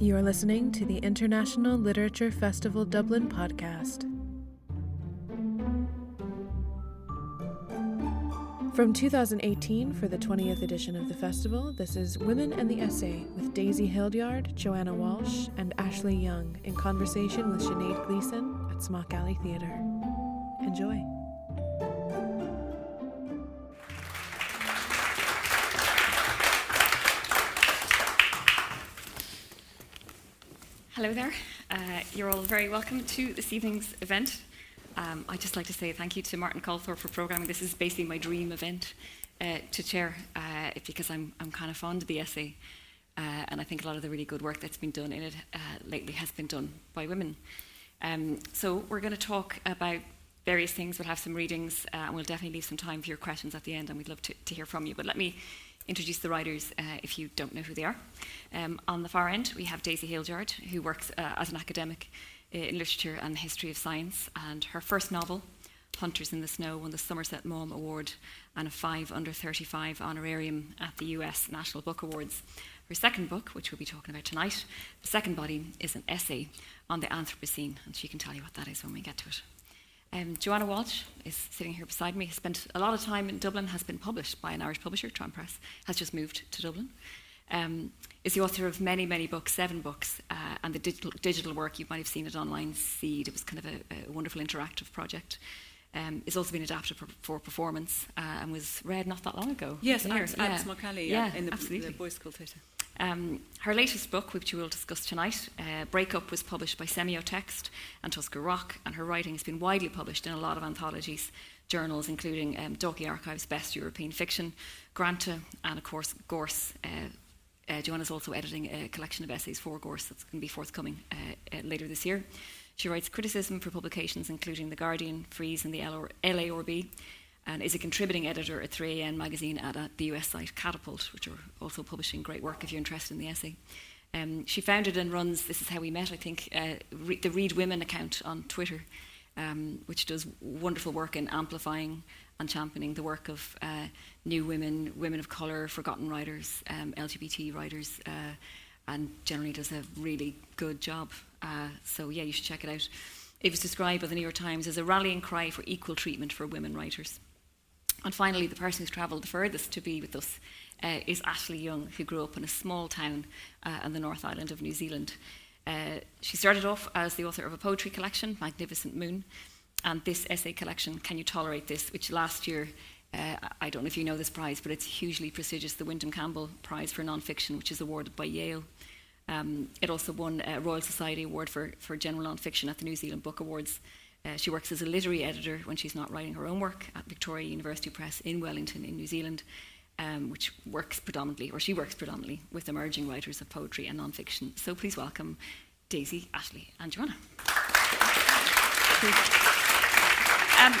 You are listening to the International Literature Festival Dublin podcast. From 2018 for the 20th edition of the festival, this is Women and the Essay with Daisy Hildyard, Joanna Walsh, and Ashleigh Young in conversation with Sinead Gleeson at Smock Alley Theatre. Enjoy. Hello there. Uh, you're all very welcome to this evening's event. Um, I'd just like to say thank you to Martin Colthorpe for programming. This is basically my dream event uh, to chair uh, because I'm, I'm kind of fond of the essay. Uh, and I think a lot of the really good work that's been done in it uh, lately has been done by women. Um, so we're going to talk about various things. We'll have some readings, uh, and we'll definitely leave some time for your questions at the end, and we'd love to, to hear from you. But let me introduce the writers uh, if you don't know who they are. Um, on the far end, we have Daisy Hildyard, who works uh, as an academic uh, in literature and the history of science, and her first novel, Hunters in the Snow, won the Somerset Maugham Award and a 5 under 35 honorarium at the US National Book Awards. Her second book, which we'll be talking about tonight, the second body, is an essay on the Anthropocene, and she can tell you what that is when we get to it. Um, Joanna Walsh is sitting here beside me, has spent a lot of time in Dublin, has been published by an Irish publisher, Tramp Press, has just moved to Dublin. Um, is the author of many, many books, seven books, uh, and the digital, digital work, you might have seen it online, Seed, it was kind of a, a wonderful interactive project. Um, it's also been adapted for, for performance uh, and was read not that long ago. Yes, yeah. at yeah, yeah, in the, absolutely. the Boys School Theatre. Um, her latest book, which we will discuss tonight, uh, Breakup, was published by Semiotext and Tuskar Rock, and her writing has been widely published in a lot of anthologies, journals, including um, Archives Best European Fiction, Granta, and of course Gorse. Uh, uh, also editing a collection of essays for Gorse that's going to be forthcoming uh, uh, later this year. She writes criticism for publications including The Guardian, Frieze, and the LAORB, and is a contributing editor at 3:AM magazine at, the US site Catapult, which are also publishing great work if you're interested in the essay. Um, she founded and runs, this is how we met, I think, uh, re- the Read Women account on Twitter, um, which does wonderful work in amplifying and championing the work of uh, new women, women of colour, forgotten writers, um, LGBT writers, uh, and generally does a really good job. Uh, so, yeah, you should check it out. It was described by the New York Times as a rallying cry for equal treatment for women writers. And finally, the person who's travelled the furthest to be with us uh, is Ashleigh Young, who grew up in a small town uh, on the North Island of New Zealand. Uh, she started off as the author of a poetry collection, Magnificent Moon, and this essay collection, Can You Tolerate This, which last year, uh, I don't know if you know this prize, but it's hugely prestigious, the Windham Campbell Prize for Nonfiction, which is awarded by Yale. Um, it also won a Royal Society Award for, for General Nonfiction at the New Zealand Book Awards. Uh, she works as a literary editor when she's not writing her own work at Victoria University Press in Wellington, in New Zealand, um, which works predominantly, or she works predominantly, with emerging writers of poetry and nonfiction. So please welcome Daisy, Ashleigh, and Joanna. Um,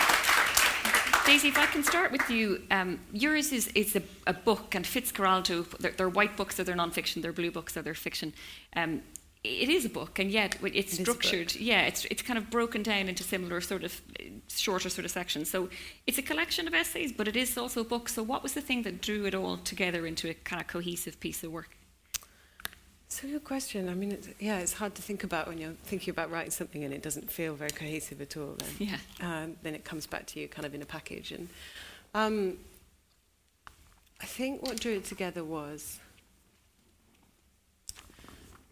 Daisy, if I can start with you, um, yours is, is a, a, book, and Fitzcarraldo, they're, they're, white books or they're non-fiction, they're blue books or they're fiction. Um, it is a book, and yet it's it structured. Yeah, it's it's kind of broken down into similar sort of shorter sort of sections. So it's a collection of essays, but it is also a book. So what was the thing that drew it all together into a kind of cohesive piece of work? So good question. I mean, it's, yeah, it's hard to think about when you're thinking about writing something and it doesn't feel very cohesive at all. Then, yeah. Um, then it comes back to you kind of in a package. And um, I think what drew it together was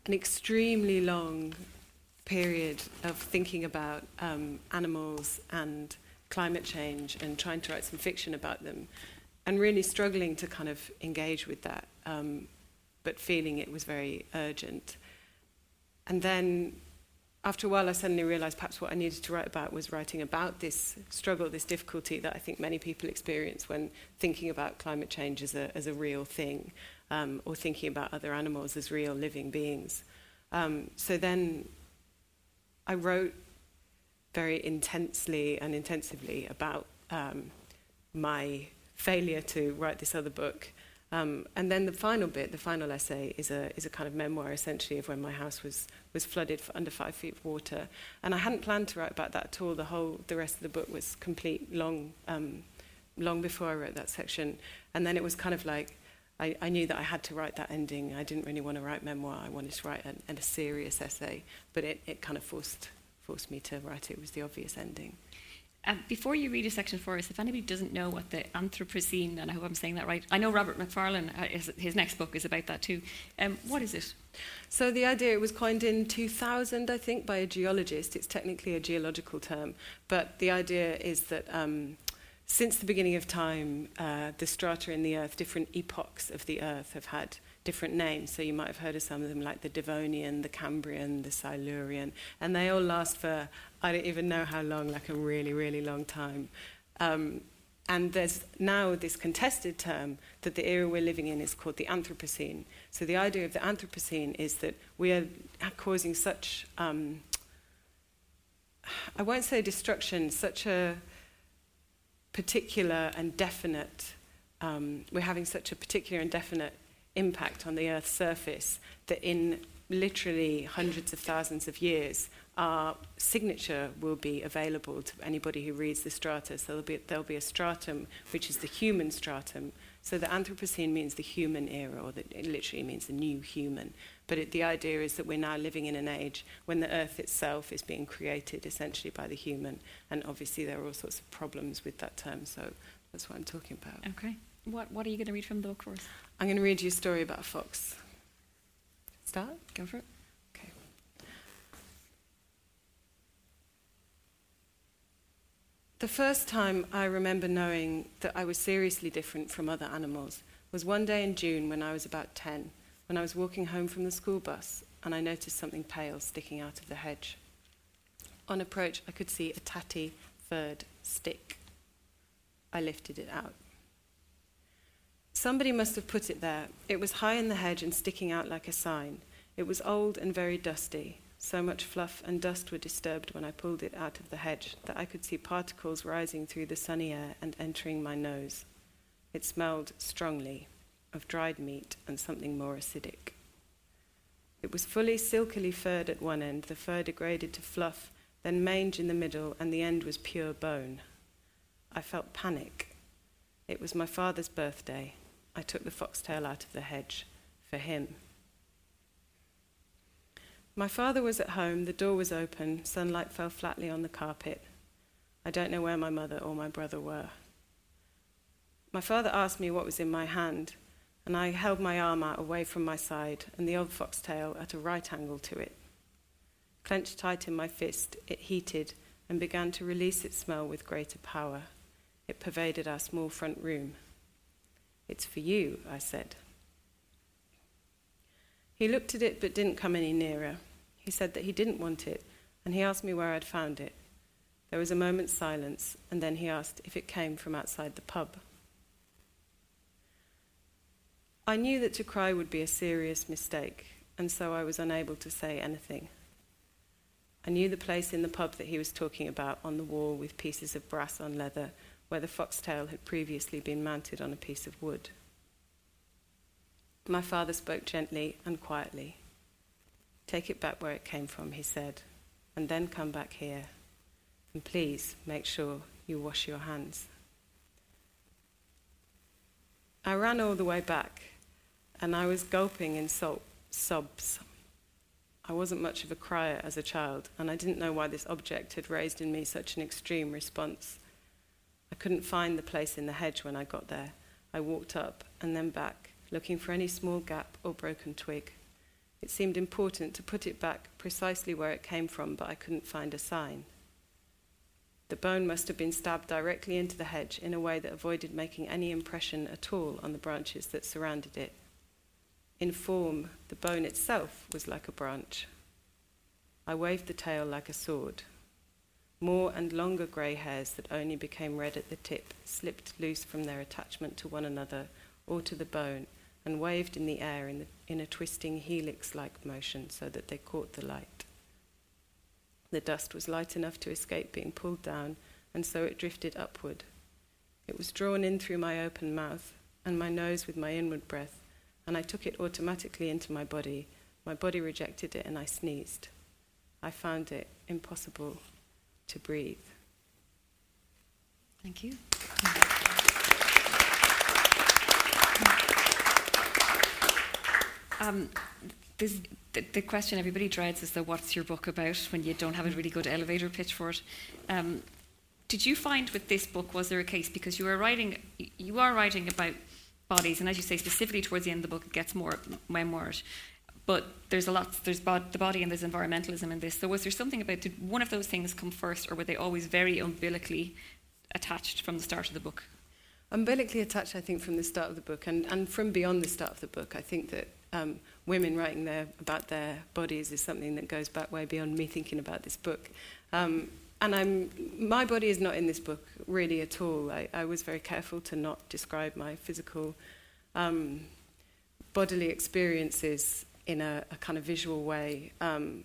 an extremely long period of thinking about um, animals and climate change and trying to write some fiction about them and really struggling to kind of engage with that, um, but feeling it was very urgent. And then after a while, I suddenly realized perhaps what I needed to write about was writing about this struggle, this difficulty that I think many people experience when thinking about climate change as a, as a real thing um, or thinking about other animals as real living beings. Um, so then I wrote very intensely and intensively about um, my failure to write this other book. Um, and then the final bit, the final essay, is a, is a kind of memoir essentially of when my house was, was flooded for under five feet of water. And I hadn't planned to write about that at all. The whole, the rest of the book was complete long, um, long before I wrote that section. And then it was kind of like, I, I knew that I had to write that ending. I didn't really want to write memoir. I wanted to write an, an, a serious essay, but it, it kind of forced, forced me to write it. It was the obvious ending. Um, before you read a section for us, if anybody doesn't know what the Anthropocene, and I hope I'm saying that right, I know Robert Macfarlane, uh, his, next book is about that too. Um, what is it? So the idea was coined in 2000, I think, by a geologist. It's technically a geological term, but the idea is that um, since the beginning of time, uh, the strata in the Earth, different epochs of the Earth, have had different names. So you might have heard of some of them, like the Devonian, the Cambrian, the Silurian, and they all last for I don't even know how long, like a really, really long time. Um, and there's now this contested term that the era we're living in is called the Anthropocene. So the idea of the Anthropocene is that we are causing such, um, I won't say destruction, such a particular and definite, um, we're having such a particular and definite impact on the Earth's surface that in literally hundreds of thousands of years, our signature will be available to anybody who reads the strata. So there'll be, there'll be a stratum, which is the human stratum. So the Anthropocene means the human era, or the, it literally means the new human. But it, the idea is that we're now living in an age when the earth itself is being created essentially by the human. And obviously, there are all sorts of problems with that term. So that's what I'm talking about. Okay. What, what are you going to read from the book for us? I'm going to read you a story about a fox. Start? Go for it. Okay. The first time I remember knowing that I was seriously different from other animals was one day in June when I was about 10, when I was walking home from the school bus and I noticed something pale sticking out of the hedge. On approach, I could see a tatty, furred stick. I lifted it out. Somebody must have put it there. It was high in the hedge and sticking out like a sign. It was old and very dusty. So much fluff and dust were disturbed when I pulled it out of the hedge that I could see particles rising through the sunny air and entering my nose. It smelled strongly of dried meat and something more acidic. It was fully silkily furred at one end, the fur degraded to fluff, then mange in the middle, and the end was pure bone. I felt panic. It was my father's birthday. I took the foxtail out of the hedge for him. My father was at home, the door was open, sunlight fell flatly on the carpet. I don't know where my mother or my brother were. My father asked me what was in my hand, and I held my arm out away from my side and the old foxtail at a right angle to it. Clenched tight in my fist, it heated and began to release its smell with greater power. It pervaded our small front room. It's for you, I said. He looked at it but didn't come any nearer. He said that he didn't want it, and he asked me where I'd found it. There was a moment's silence, and then he asked if it came from outside the pub. I knew that to cry would be a serious mistake, and so I was unable to say anything. I knew the place in the pub that he was talking about on the wall with pieces of brass on leather where the foxtail had previously been mounted on a piece of wood. My father spoke gently and quietly. Take it back where it came from, he said, and then come back here. And please make sure you wash your hands. I ran all the way back, and I was gulping in sob- sobs. I wasn't much of a crier as a child, and I didn't know why this object had raised in me such an extreme response. I couldn't find the place in the hedge when I got there. I walked up and then back, looking for any small gap or broken twig. It seemed important to put it back precisely where it came from, but I couldn't find a sign. The bone must have been stabbed directly into the hedge in a way that avoided making any impression at all on the branches that surrounded it. In form, the bone itself was like a branch. I waved the tail like a sword. More and longer grey hairs that only became red at the tip slipped loose from their attachment to one another or to the bone and waved in the air in, the, in a twisting helix like motion so that they caught the light. The dust was light enough to escape being pulled down, and so it drifted upward. It was drawn in through my open mouth and my nose with my inward breath, and I took it automatically into my body. My body rejected it, and I sneezed. I found it impossible to breathe. Thank you. Um, this, the, the, question everybody dreads is the what's your book about when you don't have a really good elevator pitch for it. Um, did you find with this book was there a case because you are writing you are writing about bodies and as you say specifically towards the end of the book it gets more memoirs but there's a lot there's bod- the body and there's environmentalism in this. So was there something about did one of those things come first or were they always very umbilically attached from the start of the book? Umbilically attached I think from the start of the book and, and from beyond the start of the book. I think that um, women writing their, about their bodies is something that goes back way beyond me thinking about this book. Um, and I'm, my body is not in this book really at all. I, I was very careful to not describe my physical um, bodily experiences in a, a, kind of visual way um,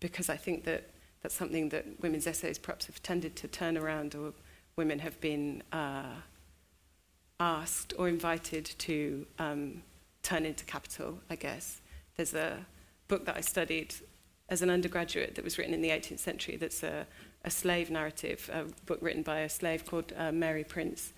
because I think that that's something that women's essays perhaps have tended to turn around or women have been uh, asked or invited to um, turn into capital, I guess. There's a book that I studied as an undergraduate that was written in the 18th century that's a, a slave narrative, a book written by a slave called uh, Mary Prince,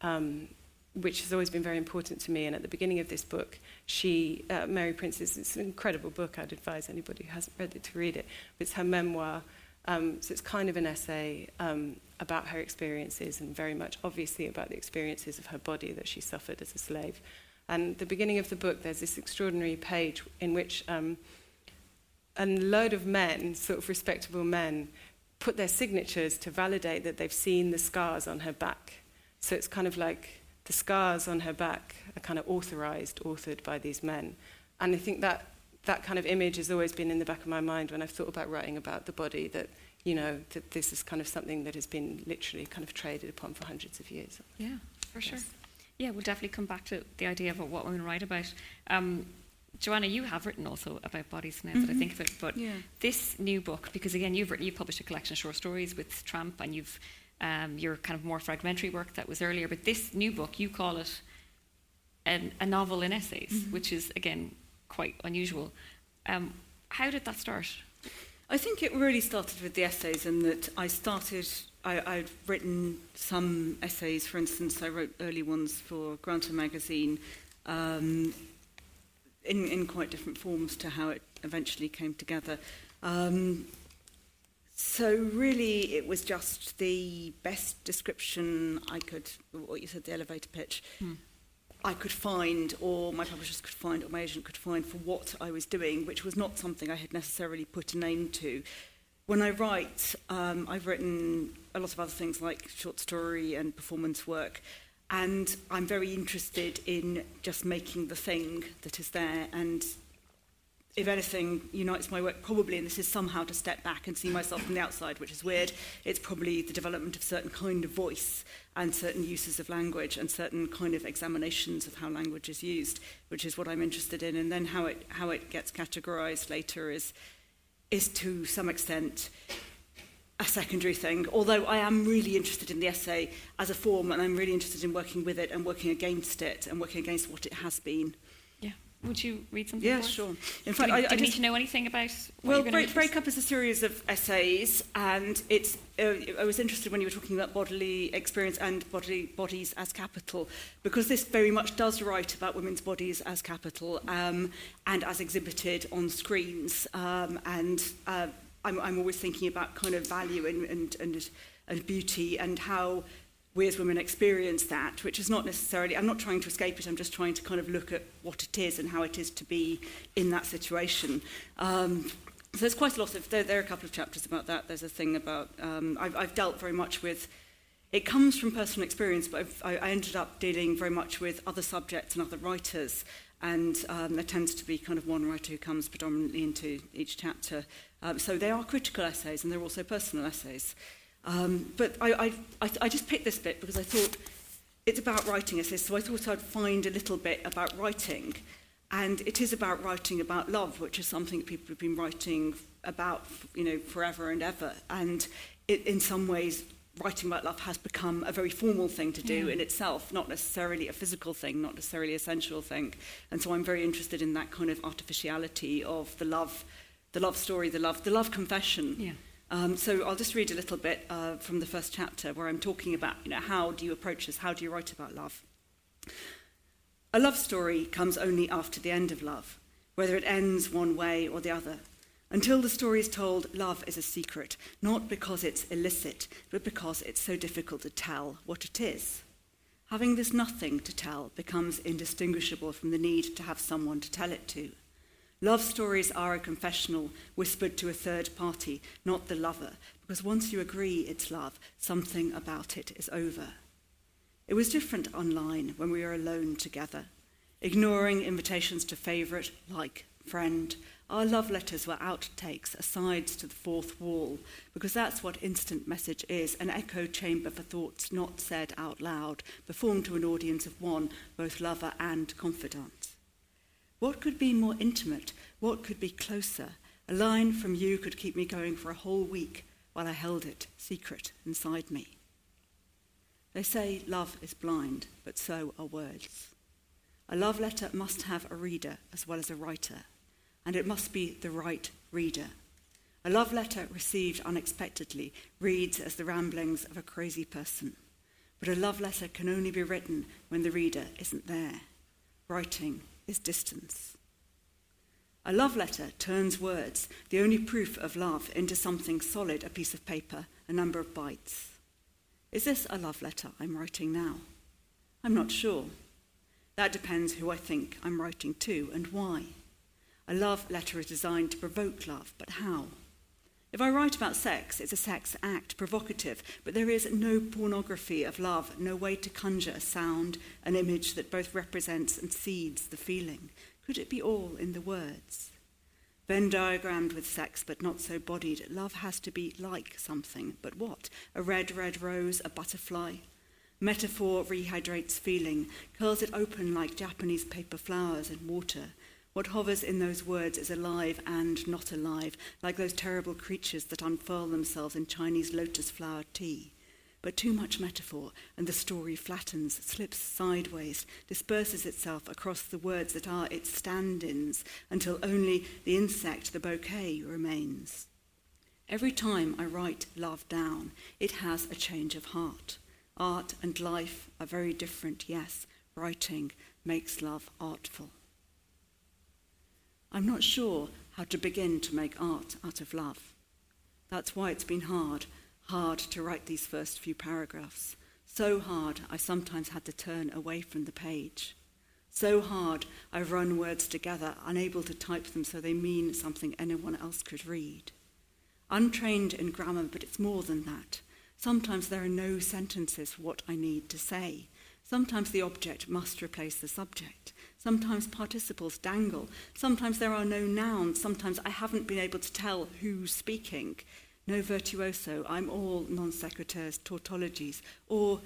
um, which has always been very important to me. And at the beginning of this book, she, uh, Mary Prince, is it's an incredible book. I'd advise anybody who hasn't read it to read it. It's her memoir. Um, so it's kind of an essay um, about her experiences and very much obviously about the experiences of her body that she suffered as a slave. And the beginning of the book, there's this extraordinary page in which um, a load of men, sort of respectable men, put their signatures to validate that they've seen the scars on her back. So it's kind of like the scars on her back are kind of authorized, authored by these men. And I think that that kind of image has always been in the back of my mind when I've thought about writing about the body, that, you know, that this is kind of something that has been literally kind of traded upon for hundreds of years. Yeah, for yes. sure. Yeah, we'll definitely come back to the idea of what women write about. Um, Joanna, you have written also about bodies now mm-hmm. that I mm-hmm. think of it, but yeah. this new book, because again, you've written, you've published a collection of short stories with Tramp, and you've um, your kind of more fragmentary work that was earlier. But this new book, you call it an, a novel in essays, mm-hmm. which is again quite unusual. Um, how did that start? I think it really started with the essays, and that I started. I, I'd written some essays, for instance, I wrote early ones for Granta magazine. Um, in, in quite different forms to how it eventually came together. Um, so really, it was just the best description I could, what you said, the elevator pitch, hmm. I could find, or my publishers could find, or my agent could find for what I was doing, which was not something I had necessarily put a name to. When I write, um, I've written a lot of other things like short story and performance work, and I'm very interested in just making the thing that is there and if anything unites my work probably, and this is somehow to step back and see myself from the outside, which is weird, it's probably the development of certain kind of voice and certain uses of language and certain kind of examinations of how language is used, which is what I'm interested in. And then how it, how it gets categorized later is, is to some extent a secondary thing, although I am really interested in the essay as a form and I'm really interested in working with it and working against it and working against what it has been. Would you read something? Yeah, sure. In fact, do we, I, I need to know anything about. Well, break, break up is a series of essays, and it's. Uh, I was interested when you were talking about bodily experience and bodily bodies as capital, because this very much does write about women's bodies as capital um, and as exhibited on screens. Um, and uh, I'm, I'm always thinking about kind of value and and and, and beauty and how we as women experience that, which is not necessarily, I'm not trying to escape it, I'm just trying to kind of look at what it is and how it is to be in that situation. Um, so there's quite a lot of, there, there are a couple of chapters about that. There's a thing about, um, I've, I've dealt very much with, it comes from personal experience, but I've, I, I ended up dealing very much with other subjects and other writers. And um, there tends to be kind of one writer who comes predominantly into each chapter. Um, so they are critical essays and they're also personal essays. Um, but I, I, I just picked this bit because I thought it's about writing essays, so I thought I'd find a little bit about writing. And it is about writing about love, which is something people have been writing about, you know, forever and ever. And it, in some ways, writing about love has become a very formal thing to do yeah. in itself, not necessarily a physical thing, not necessarily a sensual thing. And so I'm very interested in that kind of artificiality of the love the love story, the love, the love confession. Yeah. Um, so I'll just read a little bit uh, from the first chapter where I'm talking about, you know, how do you approach this? How do you write about love? A love story comes only after the end of love, whether it ends one way or the other. Until the story is told, love is a secret, not because it's illicit, but because it's so difficult to tell what it is. Having this nothing to tell becomes indistinguishable from the need to have someone to tell it to. Love stories are a confessional whispered to a third party, not the lover, because once you agree it's love, something about it is over. It was different online when we were alone together, ignoring invitations to favourite, like, friend, our love letters were outtakes, asides to the fourth wall, because that's what instant message is an echo chamber for thoughts not said out loud, performed to an audience of one, both lover and confidant. What could be more intimate? What could be closer? A line from you could keep me going for a whole week while I held it secret inside me. They say love is blind, but so are words. A love letter must have a reader as well as a writer and it must be the right reader. A love letter received unexpectedly reads as the ramblings of a crazy person. But a love letter can only be written when the reader isn't there. Writing is distance. A love letter turns words, the only proof of love, into something solid a piece of paper, a number of bytes. Is this a love letter I'm writing now? I'm not sure. That depends who I think I'm writing to and why. A love letter is designed to provoke love, but how? If I write about sex, it's a sex act, provocative, but there is no pornography of love, no way to conjure a sound, an image that both represents and seeds the feeling. Could it be all in the words? Venn diagrammed with sex, but not so bodied, love has to be like something. But what? A red, red rose, a butterfly? Metaphor rehydrates feeling, curls it open like Japanese paper flowers in water. What hovers in those words is alive and not alive, like those terrible creatures that unfurl themselves in Chinese lotus flower tea. But too much metaphor, and the story flattens, slips sideways, disperses itself across the words that are its stand ins, until only the insect, the bouquet, remains. Every time I write love down, it has a change of heart. Art and life are very different, yes. Writing makes love artful. I'm not sure how to begin to make art out of love. That's why it's been hard, hard to write these first few paragraphs. So hard, I sometimes had to turn away from the page. So hard, I've run words together, unable to type them so they mean something anyone else could read. Untrained in grammar, but it's more than that. Sometimes there are no sentences for what I need to say. Sometimes the object must replace the subject. Sometimes participles dangle. Sometimes there are no nouns. Sometimes I haven't been able to tell who's speaking. No virtuoso. I'm all non sequiturs, tautologies. Or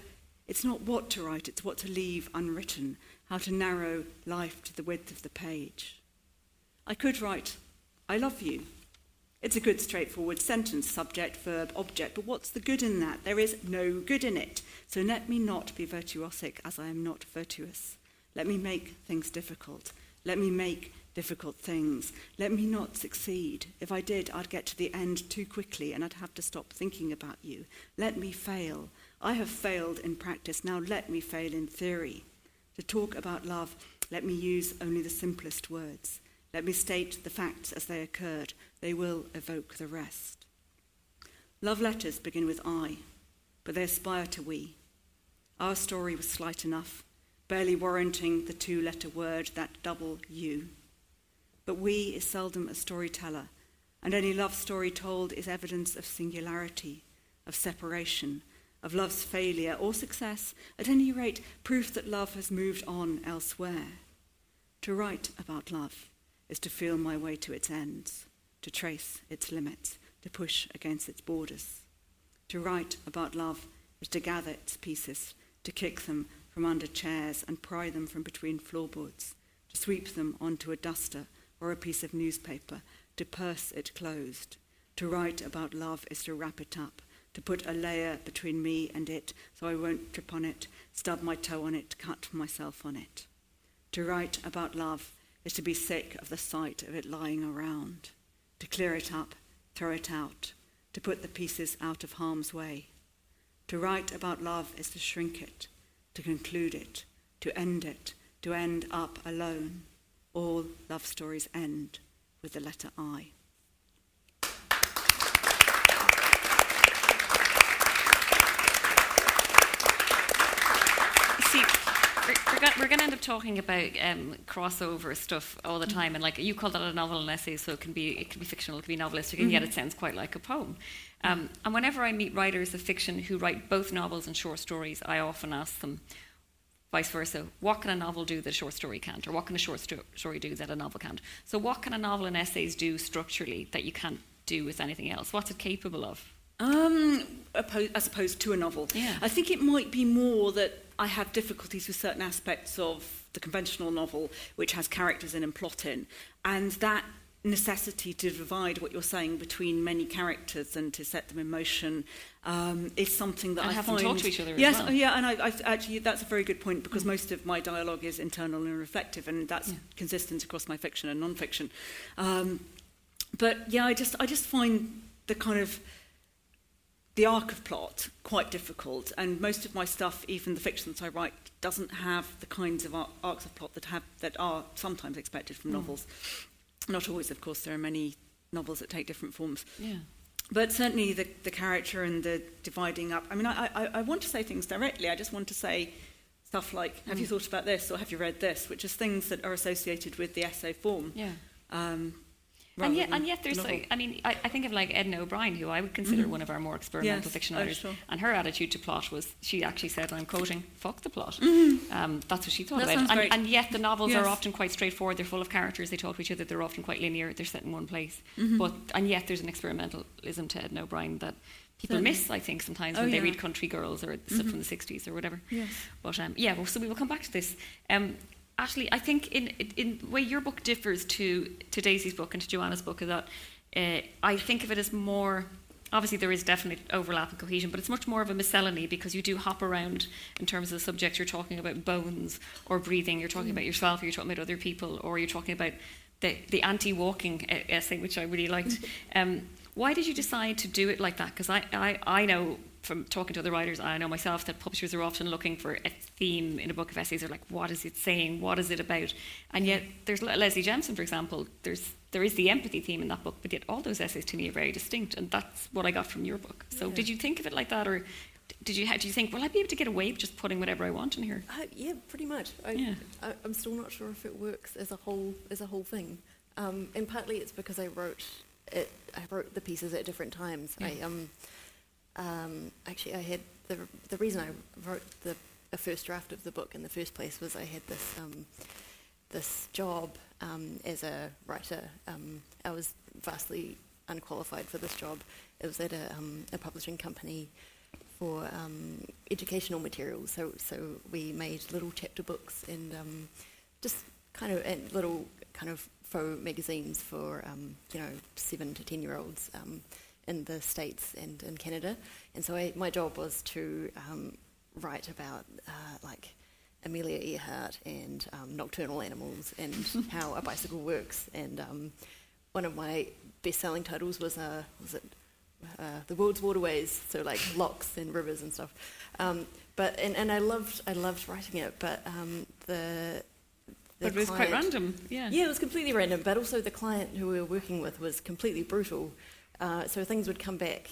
it's not what to write, it's what to leave unwritten, how to narrow life to the width of the page. I could write, I love you. It's a good, straightforward sentence, subject, verb, object, but what's the good in that? There is no good in it. So let me not be virtuosic as I am not virtuous. Let me make things difficult. Let me make difficult things. Let me not succeed. If I did, I'd get to the end too quickly and I'd have to stop thinking about you. Let me fail. I have failed in practice. Now let me fail in theory. To talk about love, let me use only the simplest words. Let me state the facts as they occurred. They will evoke the rest. Love letters begin with I, but they aspire to we. Our story was slight enough barely warranting the two letter word, that double U. But we is seldom a storyteller, and any love story told is evidence of singularity, of separation, of love's failure or success, at any rate, proof that love has moved on elsewhere. To write about love is to feel my way to its ends, to trace its limits, to push against its borders. To write about love is to gather its pieces, to kick them from under chairs and pry them from between floorboards, to sweep them onto a duster or a piece of newspaper, to purse it closed. To write about love is to wrap it up, to put a layer between me and it so I won't trip on it, stub my toe on it, cut myself on it. To write about love is to be sick of the sight of it lying around, to clear it up, throw it out, to put the pieces out of harm's way. To write about love is to shrink it, to conclude it, to end it, to end up alone. All love stories end with the letter I. See, we're, we're going to end up talking about um, crossover stuff all the time, and like you call that a novel and essay, so it can be it can be fictional, it can be novelistic, and yet it sounds quite like a poem. Um, and whenever I meet writers of fiction who write both novels and short stories, I often ask them, vice versa, what can a novel do that a short story can't, or what can a short sto- story do that a novel can't? So, what can a novel and essays do structurally that you can't do with anything else? What's it capable of? Um, as opposed to a novel. Yeah. I think it might be more that I have difficulties with certain aspects of the conventional novel, which has characters in and plot in, and that necessity to divide what you're saying between many characters and to set them in motion um, is something that And I have them find. talk to each other as Yes, well. yeah, and I, I actually that's a very good point because most of my dialogue is internal and reflective, and that's Yeah. consistent across my fiction and non-fiction. Um, but yeah, I just I just find the kind of the arc of plot quite difficult, and most of my stuff, even the fiction that I write, doesn't have the kinds of ar- arcs of plot that have that are sometimes expected from novels. Not always, of course. There are many novels that take different forms, Yeah. but certainly the, the character and the dividing up. I mean, I, I, I want to say things directly. I just want to say stuff like, "Have you thought about this?" or "Have you read this?" which is things that are associated with the essay form. Yeah. Um, And yet, and yet, there's novel. I mean, I, I think of like Edna O'Brien, who I would consider one of our more experimental Yes. fiction writers, sure. and her attitude to plot was she actually said, and I'm quoting, "Fuck the plot." Um, that's what she thought That about. And, and yet, the novels Yes. are often quite straightforward. They're full of characters. They talk to each other. They're often quite linear. They're set in one place. Mm-hmm. But and yet, there's an experimentalism to Edna O'Brien that people miss. I think sometimes Oh, when they read Country Girls or stuff from the '60s or whatever. Yes. But um, yeah, well, so we will come back to this. Um, Ashleigh, I think in in the way your book differs to to Daisy's book and to Joanna's book is that uh, I think of it as more. Obviously, there is definite overlap and cohesion, but it's much more of a miscellany because you do hop around in terms of the subjects. You're talking about bones or breathing. You're talking about yourself. Or you're talking about other people, or you're talking about the the anti-walking essay, which I really liked. Um, why did you decide to do it like that? Because I, I, I know from talking to other writers, I know myself that publishers are often looking for a theme in a book of essays. They're like, what is it saying? What is it about? And yet, there's Leslie Jamison, for example. There's there is the empathy theme in that book, but yet all those essays to me are very distinct, and that's what I got from your book. So, Yeah. did you think of it like that, or did you did you think, well, I'd be able to get away with just putting whatever I want in here? Uh, yeah, pretty much. I, Yeah. I, I'm still not sure if it works as a whole as a whole thing, um, and partly it's because I wrote it. I wrote the pieces at different times. I um, um, actually I had the the reason I wrote the a first draft of the book in the first place was I had this um, this job um, as a writer. Um, I was vastly unqualified for this job. It was at a, um, a publishing company for um, educational materials. So, so we made little chapter books and just kind of and little kind of faux magazines for you know seven to ten year olds in the states and in Canada. And so I, my job was to um, write about uh, like Amelia Earhart and um, nocturnal animals and how a bicycle works. And um, one of my best-selling titles was uh, was it uh, the world's waterways, so like locks and rivers and stuff. Um, but and, and I loved I loved writing it, but um, the, the But it was quite random. Yeah. yeah, it was completely random, but also the client who we were working with was completely brutal. Uh, so things would come back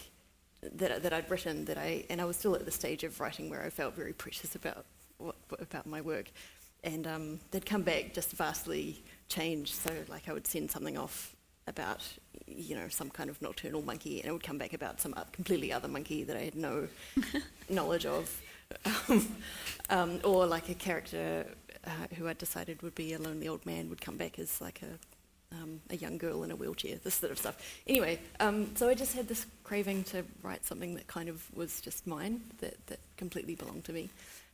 that, that I'd written that I, and I was still at the stage of writing where I felt very precious about what, about my work, and um, they'd come back just vastly changed. So like I would send something off about you know some kind of nocturnal monkey, and it would come back about some completely other monkey that I had no knowledge of, um, um, or like a character uh, who I decided would be a lonely old man would come back as like a um, a young girl in a wheelchair, this sort of stuff. Anyway, um, so I just had this craving to write something that kind of was just mine, that, that completely belonged to me.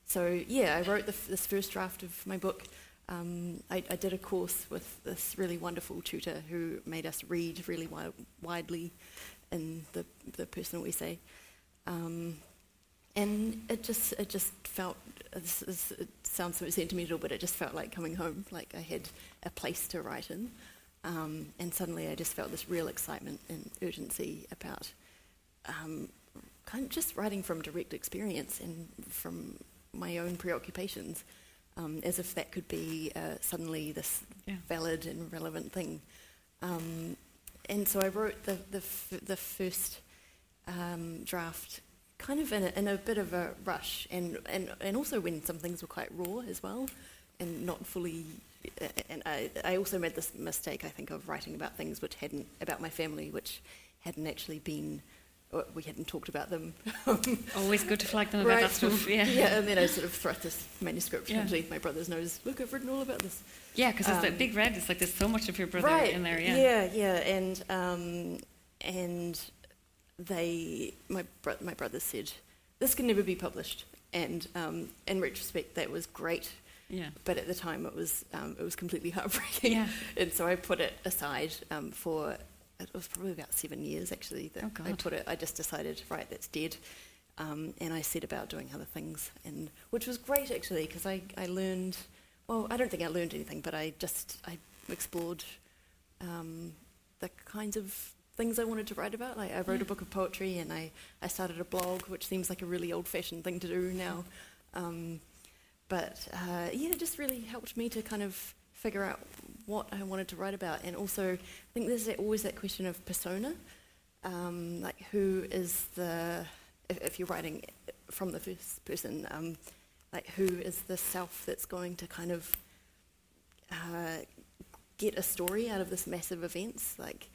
So yeah, I wrote the, this first draft of my book. Um, I, I did a course with this really wonderful tutor who made us read really wi- widely in the, the personal essay. Um, and it just it just felt this is, it sounds so sentimental, but it just felt like coming home. Like I had a place to write in, um, and suddenly I just felt this real excitement and urgency about um, kind of just writing from direct experience and from my own preoccupations. um, as if that could be uh, suddenly this Yeah. valid and relevant thing. Um, and so I wrote the, the, f- the first um, draft kind of in a, in a bit of a rush, and, and, and also when some things were quite raw as well, and not fully. And I, I also made this mistake, I think, of writing about things which hadn't, about my family, which hadn't actually been, or we hadn't talked about them. Always good to flag them about that stuff. Yeah. yeah, and then I sort of thrust this manuscript Yeah. underneath my brother's nose. Look, I've written all about this. Yeah, because it's the Um, big red. It's like there's so much of your brother right. in there. Yeah. yeah, yeah, and um, and they, my bro- my brother said, this can never be published, and um, in retrospect, that was great, Yeah. but at the time, it was um, it was completely heartbreaking, Yeah. and so I put it aside um, for it was probably about seven years actually that Oh, I put it. I just decided, right, that's dead. Um, and I set about doing other things, and which was great actually because I, I learned. Well, I don't think I learned anything, but I just I explored um, the kinds of things I wanted to write about. Like I wrote a book of poetry, and I, I started a blog, which seems like a really old-fashioned thing to do now. Um, but uh, yeah, it just really helped me to kind of figure out what I wanted to write about, and also I think there's always that question of persona, um, like who is the if, if you're writing from the first person, um, like who is the self that's going to kind of uh, get a story out of this massive events, like.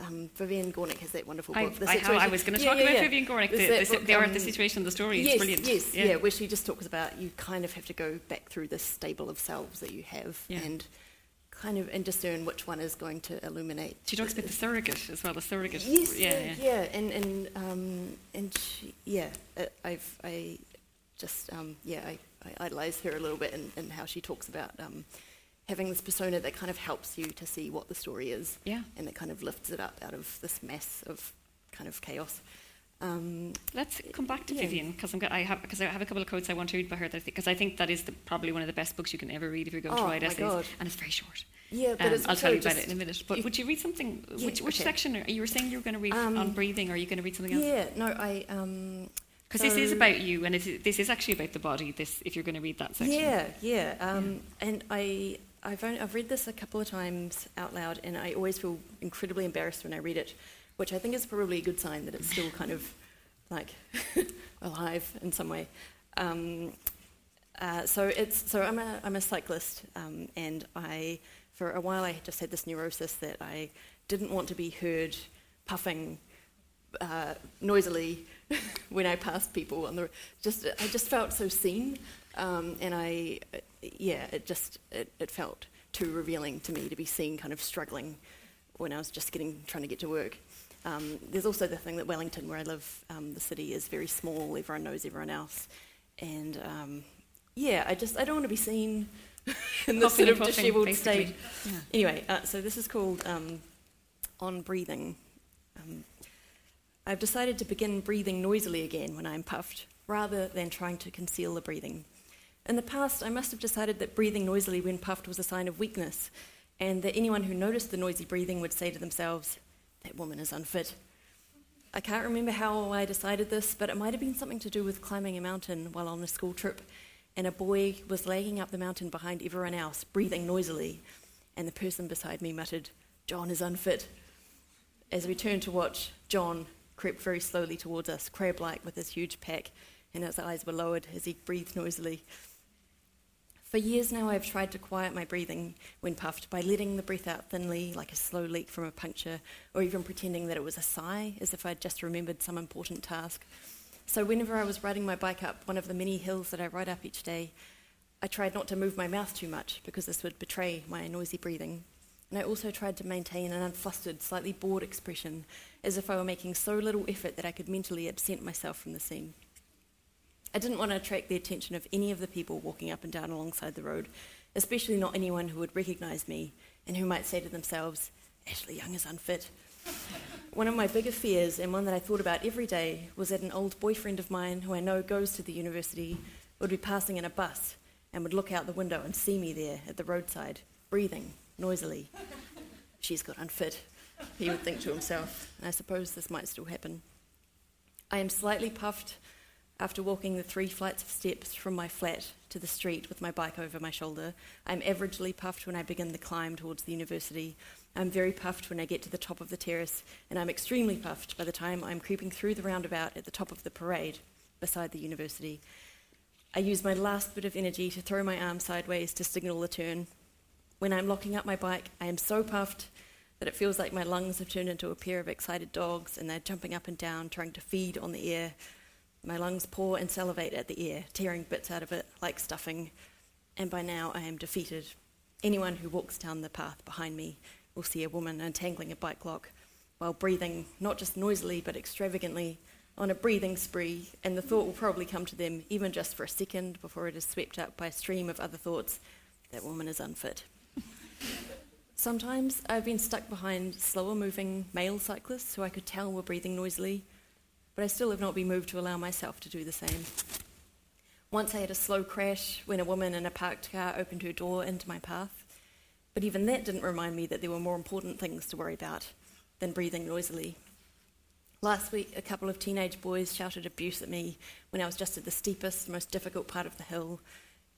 Um, Vivian Gornick has that wonderful book. The I, how, I was going to Yeah, talk yeah, about yeah. Vivian Gornick, the, There's the, book, the art, the um, situation, the story. yes, it's brilliant. Yes, yeah. where she just talks about you kind of have to go back through this stable of selves that you have and kind of and discern which one is going to illuminate. She talks about the surrogate as well. The surrogate. Yes, Yeah. yeah, and and um, and she, yeah, uh, I've I just um, yeah I, I idolize her a little bit in, in how she talks about um, having this persona that kind of helps you to see what the story is, Yeah. and that kind of lifts it up out of this mess of kind of chaos. Um, Let's come back to Yeah. Vivian because I'm I have because I have a couple of quotes I want to read by her because I think that is the, probably one of the best books you can ever read if you're going to Oh, write essays, God. and it's very short. yeah, but Um, I'll tell you about it in a minute. But you- would you read something? Yeah, which, which okay. section? Are, you were saying you were going to read Um, on breathing. Or are you going to read something else? Yeah, no, I um, Because this is about you, and this is actually about the body. This, if you're going to read that section. Yeah, yeah. Um, And I, I've, only, I've read this a couple of times out loud, and I always feel incredibly embarrassed when I read it, which I think is probably a good sign that it's still kind of like alive in some way. Um, uh, so it's so I'm a I'm a cyclist, um, and I for a while I just had this neurosis that I didn't want to be heard puffing uh, noisily when I passed people on the just I just felt so seen, um, and I yeah it just it, it felt too revealing to me to be seen kind of struggling when I was just getting trying to get to work. Um, there's also the thing that Wellington, where I live, um, the city is very small. Everyone knows everyone else, and um, yeah, I just I don't want to be seen in this sort of dishevelled state. Yeah. Anyway, uh, so this is called um, On Breathing. Um, I've decided to begin breathing noisily again when I'm puffed, rather than trying to conceal the breathing. In the past, I must have decided that breathing noisily when puffed was a sign of weakness, and that anyone who noticed the noisy breathing would say to themselves, That woman is unfit. I can't remember how I decided this, but it might have been something to do with climbing a mountain while on a school trip, and a boy was lagging up the mountain behind everyone else, breathing noisily, and the person beside me muttered, John is unfit. As we turned to watch, John crept very slowly towards us, crab like with his huge pack, and his eyes were lowered as he breathed noisily. For years now, I've tried to quiet my breathing when puffed by letting the breath out thinly, like a slow leak from a puncture, or even pretending that it was a sigh, as if I'd just remembered some important task. So, whenever I was riding my bike up one of the many hills that I ride up each day, I tried not to move my mouth too much because this would betray my noisy breathing. And I also tried to maintain an unflustered, slightly bored expression, as if I were making so little effort that I could mentally absent myself from the scene. I didn't want to attract the attention of any of the people walking up and down alongside the road, especially not anyone who would recognise me and who might say to themselves, Ashleigh Young is unfit. One of my bigger fears, and one that I thought about every day, was that an old boyfriend of mine who I know goes to the university would be passing in a bus and would look out the window and see me there at the roadside, breathing noisily. She's got unfit, he would think to himself, and I suppose this might still happen. I am slightly puffed After walking the three flights of steps from my flat to the street with my bike over my shoulder, I'm averagely puffed when I begin the climb towards the university. I'm very puffed when I get to the top of the terrace, and I'm extremely puffed by the time I'm creeping through the roundabout at the top of the parade beside the university. I use my last bit of energy to throw my arm sideways to signal the turn. When I'm locking up my bike, I am so puffed that it feels like my lungs have turned into a pair of excited dogs and they're jumping up and down, trying to feed on the air. My lungs pour and salivate at the air, tearing bits out of it like stuffing, and by now I am defeated. Anyone who walks down the path behind me will see a woman untangling a bike lock while breathing, not just noisily but extravagantly, on a breathing spree, and the thought will probably come to them, even just for a second, before it is swept up by a stream of other thoughts that woman is unfit. Sometimes I've been stuck behind slower moving male cyclists who I could tell were breathing noisily but I still have not been moved to allow myself to do the same. Once I had a slow crash when a woman in a parked car opened her door into my path, but even that didn't remind me that there were more important things to worry about than breathing noisily. Last week, a couple of teenage boys shouted abuse at me when I was just at the steepest, most difficult part of the hill,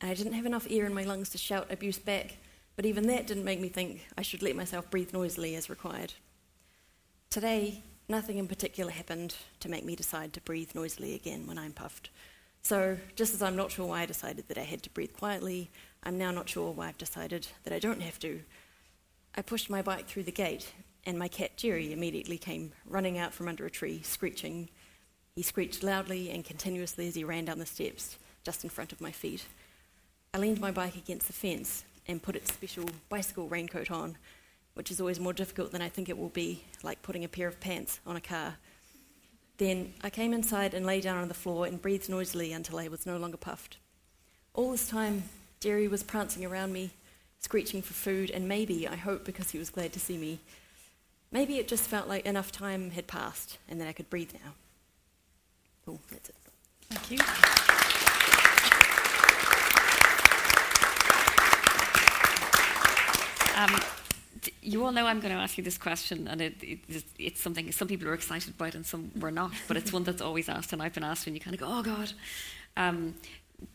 and I didn't have enough air in my lungs to shout abuse back, but even that didn't make me think I should let myself breathe noisily as required. Today, Nothing in particular happened to make me decide to breathe noisily again when I'm puffed. So, just as I'm not sure why I decided that I had to breathe quietly, I'm now not sure why I've decided that I don't have to. I pushed my bike through the gate, and my cat Jerry immediately came running out from under a tree, screeching. He screeched loudly and continuously as he ran down the steps, just in front of my feet. I leaned my bike against the fence and put its special bicycle raincoat on which is always more difficult than I think it will be, like putting a pair of pants on a car. Then I came inside and lay down on the floor and breathed noisily until I was no longer puffed. All this time, Jerry was prancing around me, screeching for food, and maybe, I hope, because he was glad to see me, maybe it just felt like enough time had passed and that I could breathe now. Cool, that's it. Thank you. Um, you all know I'm going to ask you this question, and it, it, it's something some people are excited about and some were not, but it's one that's always asked, and I've been asked, and you kind of go, oh God. Um,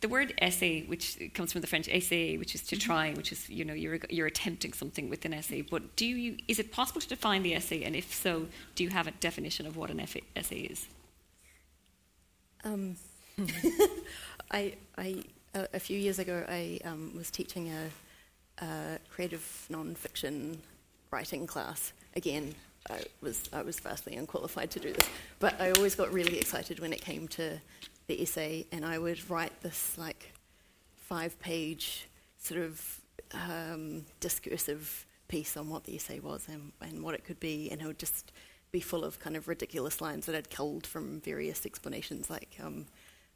the word essay, which comes from the French essayer, which is to mm-hmm. try, which is you know you're you're attempting something with an essay. But do you is it possible to define the essay, and if so, do you have a definition of what an essay is? Um, I I uh, a few years ago I um, was teaching a uh, creative non-fiction writing class. Again, I was I was vastly unqualified to do this, but I always got really excited when it came to the essay, and I would write this like five-page sort of um, discursive piece on what the essay was and, and what it could be, and it would just be full of kind of ridiculous lines that I'd culled from various explanations, like um,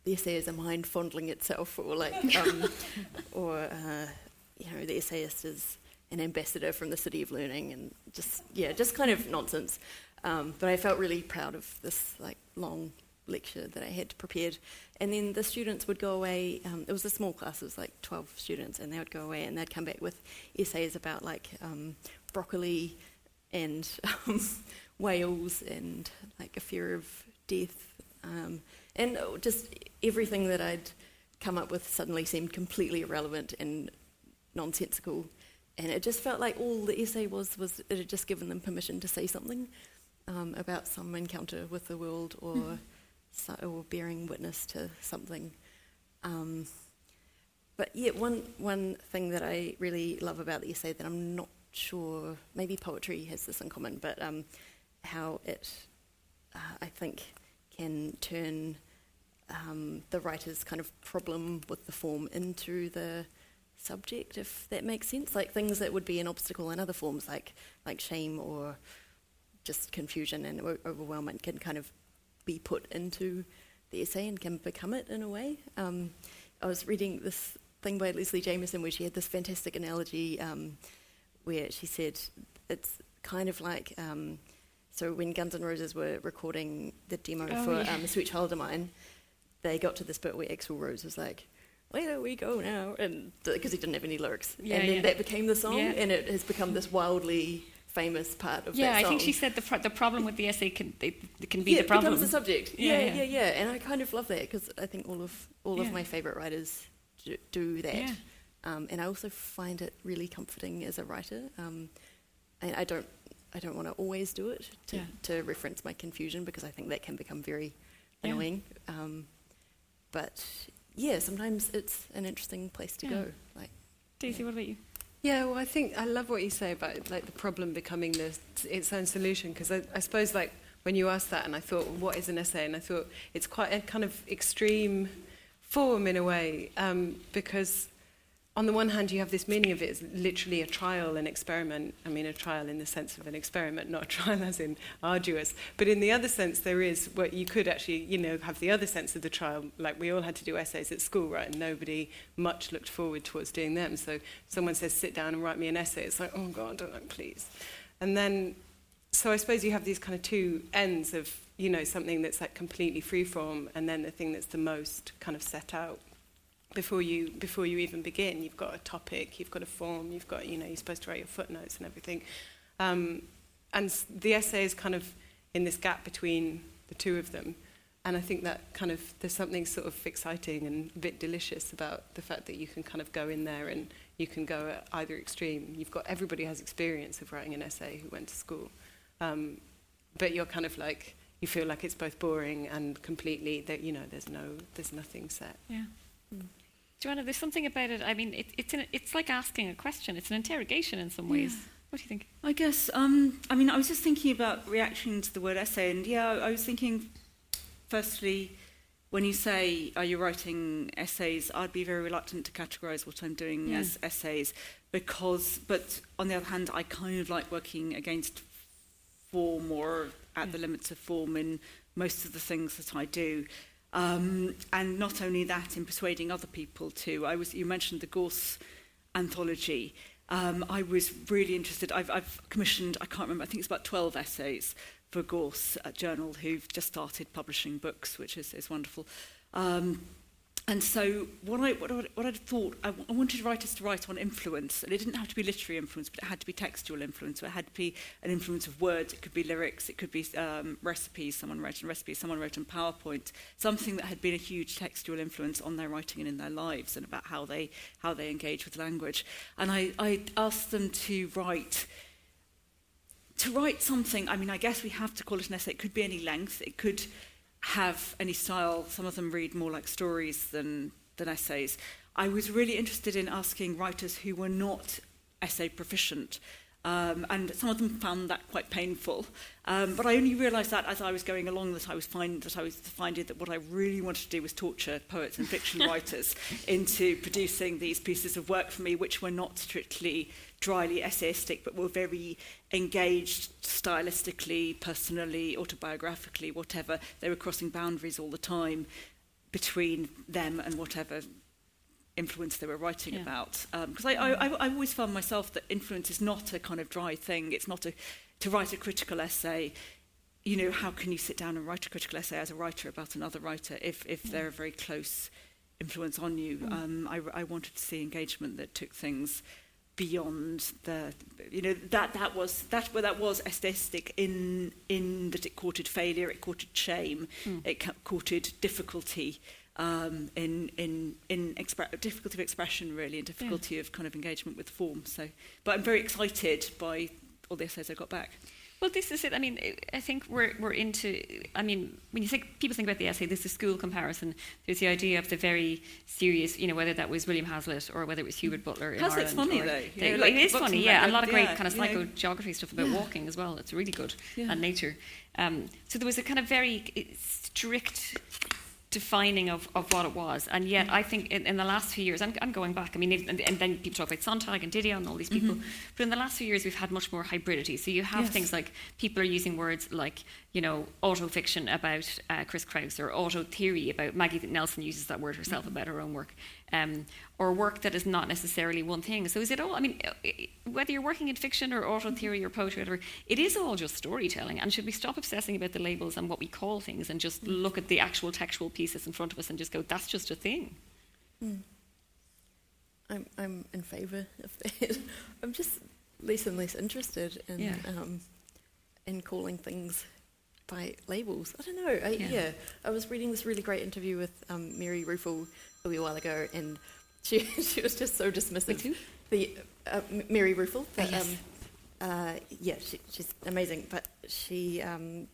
the essay is a mind fondling itself, or like, um, or uh, you know, the essayist is an ambassador from the City of Learning, and just yeah, just kind of nonsense. Um, but I felt really proud of this like long lecture that I had prepared. And then the students would go away. Um, it was a small class, it was like 12 students, and they would go away and they'd come back with essays about like um, broccoli and um, whales and like a fear of death, um, and just everything that I'd come up with suddenly seemed completely irrelevant and nonsensical. And it just felt like all the essay was was it had just given them permission to say something um, about some encounter with the world or, mm-hmm. so, or bearing witness to something. Um, but yeah, one one thing that I really love about the essay that I'm not sure maybe poetry has this in common, but um, how it uh, I think can turn um, the writer's kind of problem with the form into the subject, if that makes sense. Like things that would be an obstacle in other forms, like like shame or just confusion and overwhelmment, can kind of be put into the essay and can become it in a way. Um, I was reading this thing by Leslie Jamison where she had this fantastic analogy um, where she said it's kind of like um, so when Guns N' Roses were recording the demo oh, for yeah. um, Sweet Child O' Mine, they got to this bit where Axl Rose was like, where do we go now? And because he didn't have any lyrics, yeah, and then yeah. that became the song, yeah. and it has become this wildly famous part of the yeah, I think she said the pro- the problem with the essay can it, can be yeah, the it problem. becomes the subject. Yeah, Yeah, yeah. yeah, And I kind of love that because I think all of all of my favorite writers do, do that. Um, and I also find it really comforting as a writer. Um, and I don't I don't want to always do it to, to reference my confusion because I think that can become very annoying. Um, but yeah, sometimes it's an interesting place to Yeah. go. Like Daisy, what about you? Yeah, well, I think I love what you say about like the problem becoming the, its own solution because I, I suppose like when you asked that and I thought, well, what is an essay? And I thought it's quite a kind of extreme form in a way um, because on the one hand you have this meaning of it as literally a trial and experiment. I mean, a trial in the sense of an experiment, not a trial as in arduous. But in the other sense, there is what you could actually, you know, have the other sense of the trial. Like we all had to do essays at school, right? And nobody much looked forward towards doing them. So someone says, sit down and write me an essay. It's like, oh God, don't please. And then, so I suppose you have these kind of two ends of, you know, something that's like completely free freeform, and then the thing that's the most kind of set out before you before you even begin. You've got a topic, you've got a form, you've got you know you're supposed to write your footnotes and everything. Um, and the essay is kind of in this gap between the two of them. And I think that kind of there's something sort of exciting and a bit delicious about the fact that you can kind of go in there and you can go at either extreme. You've got everybody has experience of writing an essay who went to school, um, but you're kind of like you feel like it's both boring and completely that you know there's no there's nothing set. Yeah. Joanna, there's something about it. I mean, it, it's an, it's like asking a question. It's an interrogation in some ways. Yeah. What do you think? I guess, um, I mean, I was just thinking about reaction to the word essay, and yeah, I was thinking, firstly, when you say, are you writing essays, I'd be very reluctant to categorise what I'm doing Yeah. as essays, because, but on the other hand, I kind of like working against form or at Yeah. the limits of form in most of the things that I do. Um, and not only that, in persuading other people too. I was, you mentioned the Gorse anthology. Um, I was really interested. I've, I've commissioned, I can't remember, I think it's about 12 essays for Gorse uh, Journal, who've just started publishing books, which is, is wonderful. Um, and so what I what, I, what I thought I, I wanted writers to write on influence, and it didn't have to be literary influence, but it had to be textual influence. So it had to be an influence of words. It could be lyrics. It could be um, recipes. Someone wrote on recipes. Someone wrote on PowerPoint. Something that had been a huge textual influence on their writing and in their lives, and about how they how they engage with language. And I, I asked them to write to write something. I mean, I guess we have to call it an essay. It could be any length. It could have any style. Some of them read more like stories than, than essays. I was really interested in asking writers who were not essay proficient. Um, and some of them found that quite painful. Um, but I only realised that as I was going along that I was find that I was finding that what I really wanted to do was torture poets and fiction writers into producing these pieces of work for me, which were not strictly dryly essayistic, but were very engaged stylistically, personally, autobiographically, whatever. They were crossing boundaries all the time between them and whatever influence they were writing Yeah. about. Um, because I, I, mm. I, I always found myself that influence is not a kind of dry thing. It's not a to write a critical essay. You know, how can you sit down and write a critical essay as a writer about another writer if if they're a very close influence on you? Mm. Um, I, I wanted to see engagement that took things beyond the you know that that was that well, that was aesthetic in in that it courted failure it courted shame mm. it courted difficulty um, in in in expre- difficulty of expression really and difficulty of kind of engagement with form so but I'm very excited by all the essays I got back Well, this is it. I mean, I think we're we're into. I mean, when you think people think about the essay, this is school comparison. There's the idea of the very serious, you know, whether that was William Hazlitt or whether it was Hubert Butler in Hazlitt's Ireland. funny, though, They- know, like it is funny, yeah. A lot of great yeah, kind of you know. psychogeography stuff about walking as well. It's really good Yeah. and nature. Um, so there was a kind of very eh, strict defining of, of what it was. And yet, mm-hmm. I think in, in the last few years, I'm, I'm going back, I mean, and, and then people talk about Sontag and Didion and all these people, mm-hmm. but in the last few years, we've had much more hybridity. So you have Yes. things like people are using words like, you know, auto-fiction about uh, Chris Kraus or auto-theory about Maggie Nelson uses that word herself about her own work, um, or work that is not necessarily one thing. So is it all, I mean, uh, whether you're working in fiction or auto-theory or poetry or whatever, it is all just storytelling. And should we stop obsessing about the labels and what we call things and just look at the actual textual pieces in front of us and just go, that's just a thing? I'm I'm in favour of that. I'm just less and less interested in Yeah. um, in calling things by labels. I don't know. I, Yeah. yeah. I was reading this really great interview with um, Mary Ruefle a wee while ago, and she she was just so dismissive. The uh, Mary Ruefle. Oh, yes. um, uh, yeah, she, she's amazing, but she um,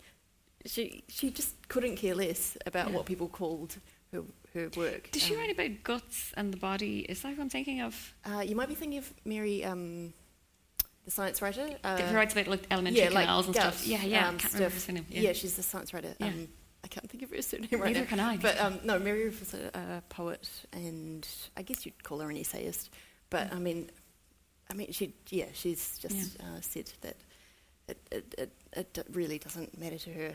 she she just couldn't care less about Yeah. what people called her her work. Did she Um, write about guts and the body? Is that what I'm thinking of? Uh, you might be thinking of Mary, um, the science writer. Uh, Who writes about like elementary yeah, like canals and gout, stuff? Yeah, yeah. um, I can't remember her stuff. surname. Yeah. she's the science writer. Yeah. Um, I can't think of her surname right Neither now. can I. But um, no, Mary Ruth was a, a poet, and I guess you'd call her an essayist. But I mean, I mean, she yeah, she's just uh, said that it, it, it, it really doesn't matter to her,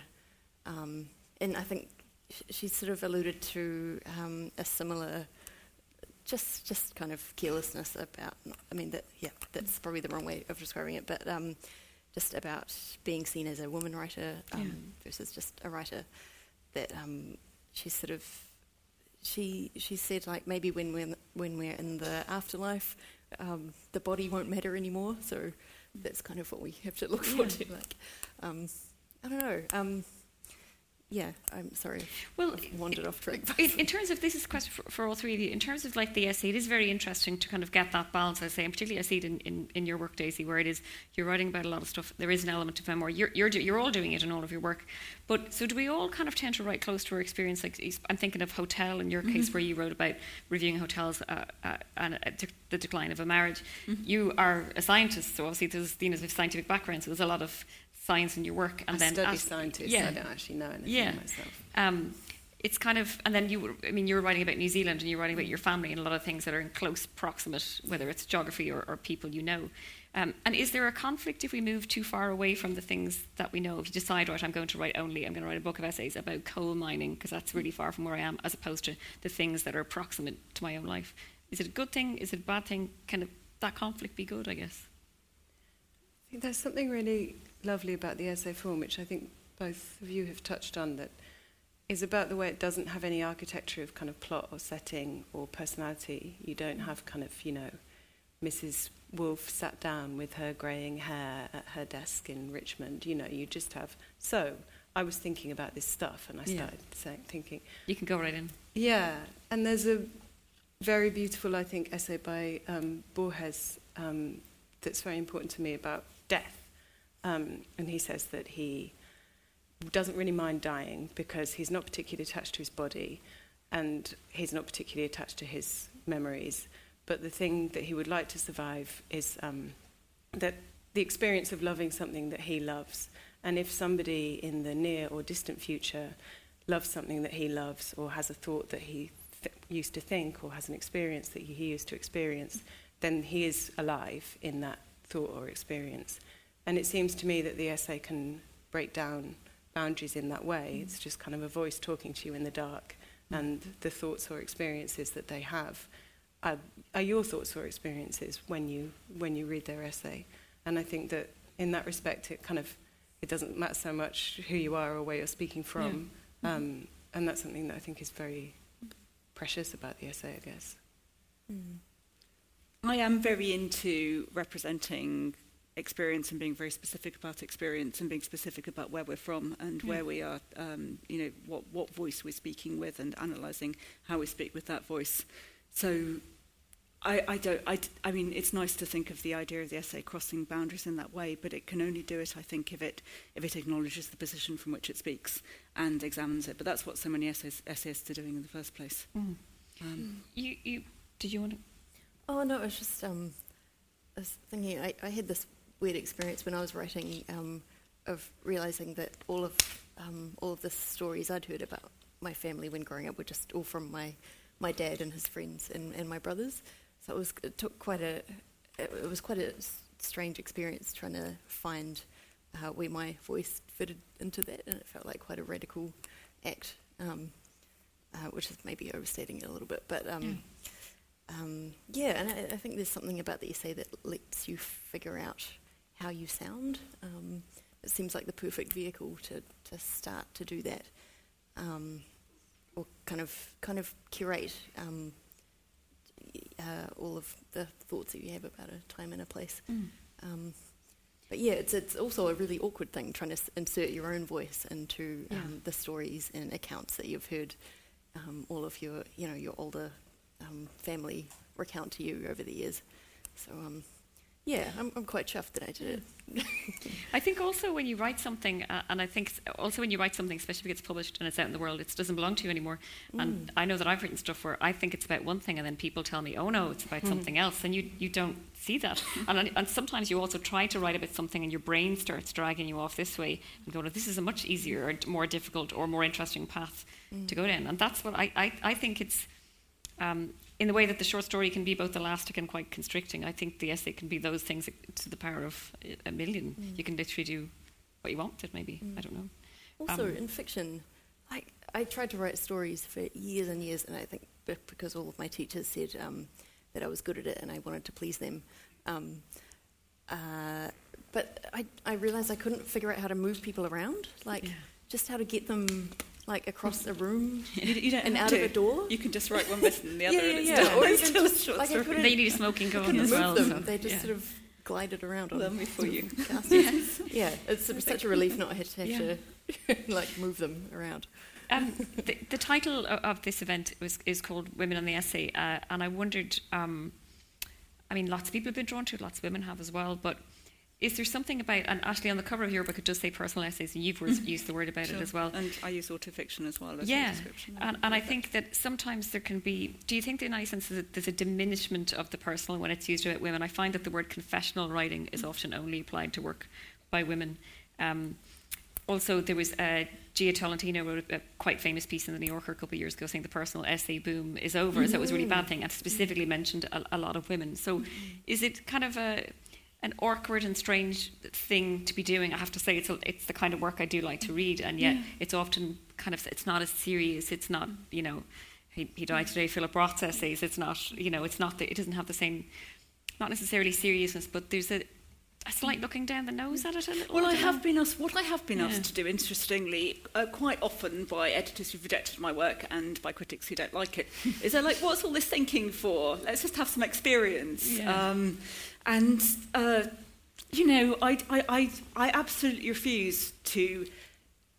um, and I think sh- she sort of alluded to um, a similar. Just, just kind of carelessness about. I mean, that yeah, that's probably the wrong way of describing it. But um, just about being seen as a woman writer um, Yeah. versus just a writer. That um, she sort of she she said like maybe when we're when we're in the afterlife, um, the body won't matter anymore. So that's kind of what we have to look forward to. Like, um, I don't know. Yeah, I'm sorry. Well, I've wandered off track. In, in terms of this is a question for, for all three of you. In terms of like the essay, it is very interesting to kind of get that balance. I say, and particularly I see it in, in, in your work, Daisy, where it is you're writing about a lot of stuff. There is an element of memoir. You're you're, do, you're all doing it in all of your work, but so do we all kind of tend to write close to our experience? Like I'm thinking of hotel in your case, where you wrote about reviewing hotels uh, uh, and uh, the decline of a marriage. You are a scientist, so obviously there's Dina's scientific background, so there's a lot of science in your work. And I then study scientists. yeah. I don't actually know anything Yeah. myself. um, it's kind of, and then you, I mean, you were writing about New Zealand and you're writing about your family and a lot of things that are in close proximate, whether it's geography or, or people you know. Um, and is there a conflict if we move too far away from the things that we know? If you decide, right, I'm going to write only, I'm going to write a book of essays about coal mining because that's really far from where I am, as opposed to the things that are proximate to my own life. Is it a good thing? Is it a bad thing? Can it, that conflict be good? I guess. There's something really lovely about the essay form, which I think both of you have touched on, that is about the way it doesn't have any architecture of kind of plot or setting or personality. You don't have kind of, you know, Mrs. Woolf sat down with her greying hair at her desk in Richmond. You know, you just have, so I was thinking about this stuff and I Yeah. started saying, thinking, You can go right in. yeah, and there's a very beautiful, I think, essay by um, Borges um, that's very important to me about death. Um, and he says that he doesn't really mind dying because he's not particularly attached to his body and he's not particularly attached to his memories. But the thing that he would like to survive is um, that the experience of loving something that he loves. And if somebody in the near or distant future loves something that he loves or has a thought that he th- used to think or has an experience that he used to experience, then he is alive in that thought or experience. And it seems to me that the essay can break down boundaries in that way. It's just kind of a voice talking to you in the dark, and the thoughts or experiences that they have are, are your thoughts or experiences when you when you read their essay. And I think that in that respect, it kind of it doesn't matter so much who you are or where you're speaking from, um, and that's something that I think is very precious about the essay, I guess. Mm. I am very into representing experience and being very specific about experience and being specific about where we're from and Yeah. where we are, um, you know, what, what voice we're speaking with and analysing how we speak with that voice. So I, I don't, I, I mean, it's nice to think of the idea of the essay crossing boundaries in that way, but it can only do it, I think, if it, if it acknowledges the position from which it speaks and examines it. But that's what so many essays, essayists are doing in the first place. Mm. Um, You, you, did you want to? Oh no, it was just um, I was thinking. I, I had this weird experience when I was writing um, of realizing that all of um, all of the stories I'd heard about my family when growing up were just all from my my dad and his friends and, and my brothers. So it was it took quite a it, was quite a strange experience trying to find uh, where my voice fitted into that, and it felt like quite a radical act, um, uh, which is maybe overstating it a little bit, but. Um, um, yeah, and I, I think there's something about the essay that lets you figure out how you sound. Um, it seems like the perfect vehicle to, to start to do that, um, or kind of kind of curate um, uh, all of the thoughts that you have about a time and a place. Mm. Um, but yeah, it's it's also a really awkward thing trying to s- insert your own voice into Yeah. um, the stories and accounts that you've heard um, all of your you know your older um, family recount to you over the years. So um, yeah, I'm, I'm quite chuffed that I did it. I think also when you write something, uh, and I think also when you write something, especially if it's published and it's out in the world, it doesn't belong to you anymore. And I know that I've written stuff where I think it's about one thing, and then people tell me, "Oh no, it's about something else," and you you don't see that. and and- sometimes you also try to write about something, and your brain starts dragging you off this way, and go, "No, "This is a much easier, or more difficult, or more interesting path to go down." And that's what I I, I think it's. Um, in the way that the short story can be both elastic and quite constricting, I think the essay can be those things to the power of a million. You can literally do what you want with it, maybe. I don't know. Also, Um, in fiction, like I tried to write stories for years and years, and I think because all of my teachers said um, that I was good at it and I wanted to please them. Um, uh, but I, I realized I couldn't figure out how to move people around, like Yeah. just how to get them like across a room You, you don't and out to. of a door. You can just write one bit and the other, Yeah, and it's yeah, yeah. still, Or even a just, short like, I story. couldn't- Then you need a smoking gun couldn't as move well. them. so, they just yeah. sort of glided around on Learn me for you. casters. yeah, it's sort of such a relief not to have Yeah. to like move them around. Um, the, the title o- of this event was, is called Women on the Essay, uh, and I wondered. Um, I mean, lots of people have been drawn to it, lots of women have as well. But is there something about? And actually, on the cover of your book, it does say personal essays, and you've used the word about Sure. it as well. And I use autofiction as well as yeah, a description. and, and I think that sometimes there can be. Do you think, in any sense, that there's a diminishment of the personal when it's used about women? I find that the word confessional writing is often only applied to work by women. Um, also, there was uh, Jia Tolentino wrote a, a quite famous piece in the New Yorker a couple of years ago saying the personal essay boom is over, so it was a really bad thing, and specifically mentioned a, a lot of women. So, is it kind of a an awkward and strange thing to be doing? I have to say, it's a, it's the kind of work I do like to read, and yet it's often kind of it's not as serious. It's not you know. He, he died today. Philip Roth's essays. It's not, you know, it's not. The, it doesn't have the same, not necessarily seriousness, but there's a, a slight looking down the nose at it a little. Well, I know. have been asked. What I have been Yeah. asked to do, interestingly, uh, quite often by editors who've rejected my work and by critics who don't like it, is they're like, "What's all this thinking for? Let's just have some experience." Yeah. Um, and uh, you know, I, I, I, I absolutely refuse to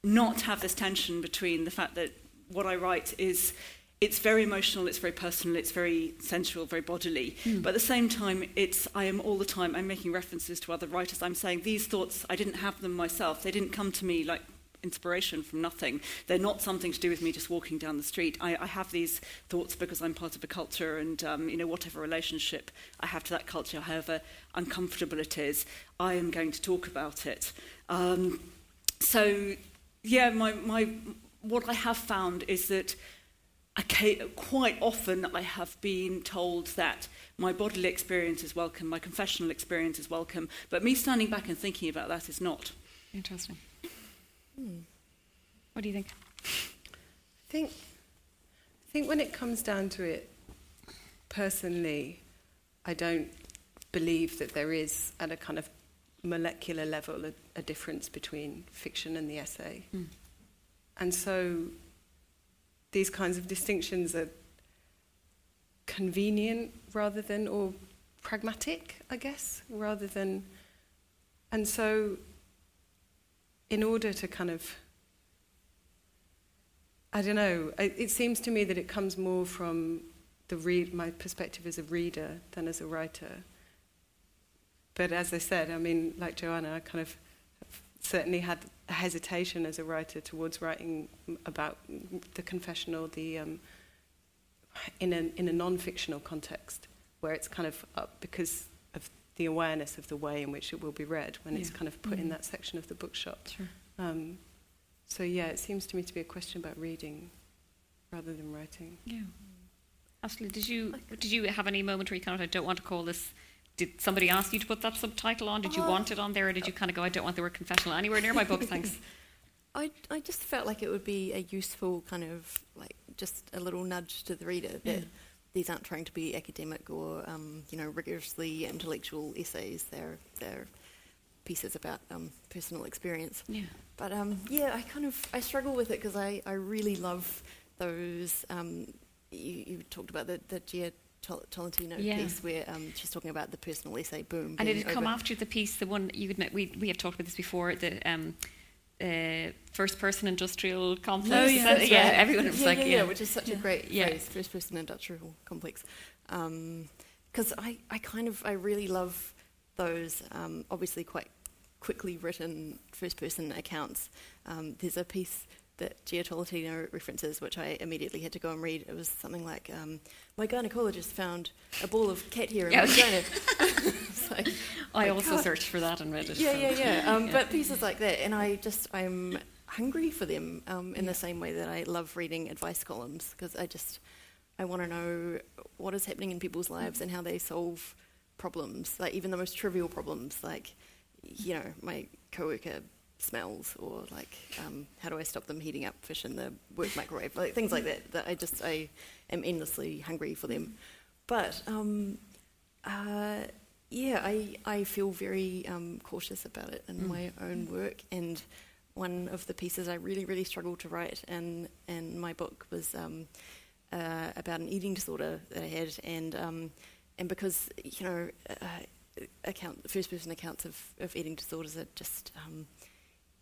not have this tension between the fact that what I write is it's very emotional, it's very personal, it's very sensual, very bodily. But at the same time, it's I am all the time I'm making references to other writers. I'm saying these thoughts I didn't have them myself. They didn't come to me like inspiration from nothing. They're not something to do with me just walking down the street. I, I have these thoughts because I'm part of a culture, and um, you know whatever relationship I have to that culture, however uncomfortable it is, I am going to talk about it. Um, so yeah, my, my what I have found is that quite often I have been told that my bodily experience is welcome, my confessional experience is welcome, but me standing back and thinking about that is not. Interesting. What do you think? I think, I think when it comes down to it, personally, I don't believe that there is, at a kind of molecular level, a, a difference between fiction and the essay. Mm. And so these kinds of distinctions are convenient rather than, or pragmatic, I guess, rather than. And so, in order to kind of I don't know. It, it seems to me that it comes more from the read, my perspective as a reader than as a writer. But as I said, I mean, like Joanna, I kind of certainly had a hesitation as a writer towards writing about the confessional, the um, in a in a non-fictional context where it's kind of up because the awareness of the way in which it will be read when it's kind of put in Mhm. that section of the bookshop. Sure. Um, so yeah, it seems to me to be a question about reading rather than writing. Yeah. Ashleigh, did you did you have any moment where you kind of I don't want to call this? Did somebody ask you to put that subtitle on? Did you Uh, want it on there, or did you kind of go, I don't want the word confessional anywhere near my book, thanks? I, I just felt like it would be a useful kind of like just a little nudge to the reader that Yeah. These aren't trying to be academic or um, you know rigorously intellectual essays. They're they're pieces about um, personal experience. Yeah. But um, yeah, I kind of I struggle with it because I, I really love those. Um, you, you talked about the the Jia Tol- Tolentino Yeah. piece where um, she's talking about the personal essay boom. And it had come after the piece, the one you admit we we have talked about this before, the um, uh, first person industrial complex. Oh, yeah. that- yeah, right. everyone was yeah, like, yeah, yeah, which is such a great Yeah. phrase, first person industrial complex. Because I, I kind of, I really love those, um, obviously quite quickly written first person accounts. Um, there's a piece that Jia Tolentino references, which I immediately had to go and read. It was something like, um, my gynecologist found a ball of cat hair in Yeah. my vagina. Like, I also God. searched for that and read it. Yeah, so- yeah, yeah. Um, Yeah. But pieces like that, and I just I'm hungry for them um, in the same way that I love reading advice columns because I just I want to know what is happening in people's lives and how they solve problems, like even the most trivial problems, like you know my coworker smells or like um, how do I stop them heating up fish in the work microwave, like things like that. That I just I am endlessly hungry for them, but. Um, uh, yeah, I, I feel very um, cautious about it in Mm. my own work. And one of the pieces I really, really struggled to write in, in my book was um, uh, about an eating disorder that I had. And, um, and because, you know, uh, account, first person accounts of, of eating disorders are just um,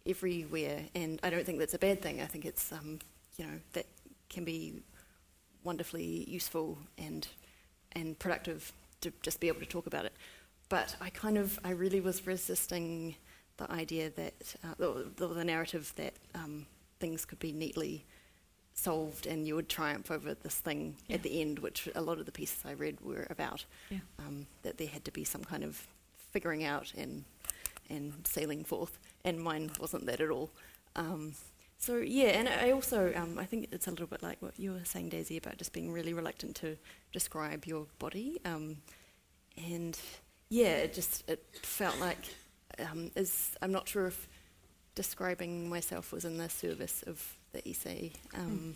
everywhere. And I don't think that's a bad thing. I think it's, um, you know, that can be wonderfully useful and, and productive to just be able to talk about it. But I kind of, I really was resisting the idea that, uh, the, the narrative that um, things could be neatly solved and you would triumph over this thing Yeah. at the end, which a lot of the pieces I read were about. Yeah. Um, that there had to be some kind of figuring out and and sailing forth, and mine wasn't that at all. Um, so yeah, and I also um, I think it's a little bit like what you were saying, Daisy, about just being really reluctant to describe your body, um, and yeah, it just it felt like um, is I'm not sure if describing myself was in the service of the essay. Um,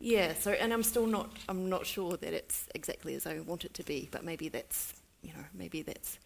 Yeah, so and I'm still not I'm not sure that it's exactly as I want it to be, but maybe that's you know maybe that's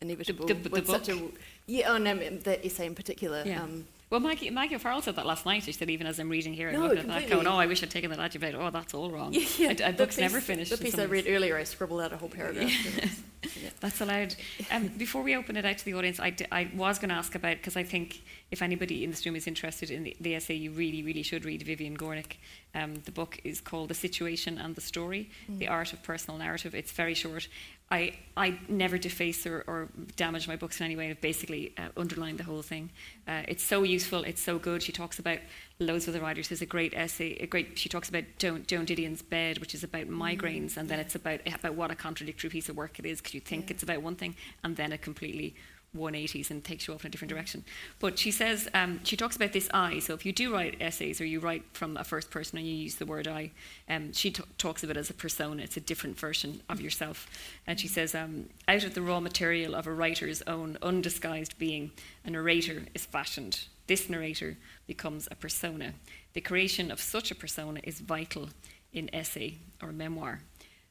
inevitable. the- the such book? a yeah, oh no, the essay in particular. Yeah. Um, Well, Maggie, Maggie O'Farrell said that last night. She said, even as I'm reading here, I'm No, looking at that, going, oh, I wish I'd taken that adjective. Oh, that's all wrong. yeah, yeah. I, I, the book's piece- never finished. The piece I read earlier, I scribbled out a whole paragraph. Yeah. That's allowed. Um, before we open it out to the audience, I, d- I was going to ask about, because I think if anybody in this room is interested in the, the essay, you really, really should read Vivian Gornick. Um, the book is called The Situation and the Story, The Art of Personal Narrative. It's very short. I, I never deface or, or damage my books in any way. I've basically uh, underlined the whole thing. Uh, it's so useful. It's so good. She talks about loads of the writers. There's a great essay. A great. She talks about Joan, Joan Didion's bed, which is about migraines, and then it's about about what a contradictory piece of work it is because you think Yeah. it's about one thing, and then it completely 180s and takes you off in a different direction. But she says, um, she talks about this I. So if you do write essays or you write from a first person and you use the word I, um, she t- talks of it as a persona. It's a different version of yourself. And she says, um, out of the raw material of a writer's own undisguised being, a narrator is fashioned. This narrator becomes a persona. The creation of such a persona is vital in essay or memoir.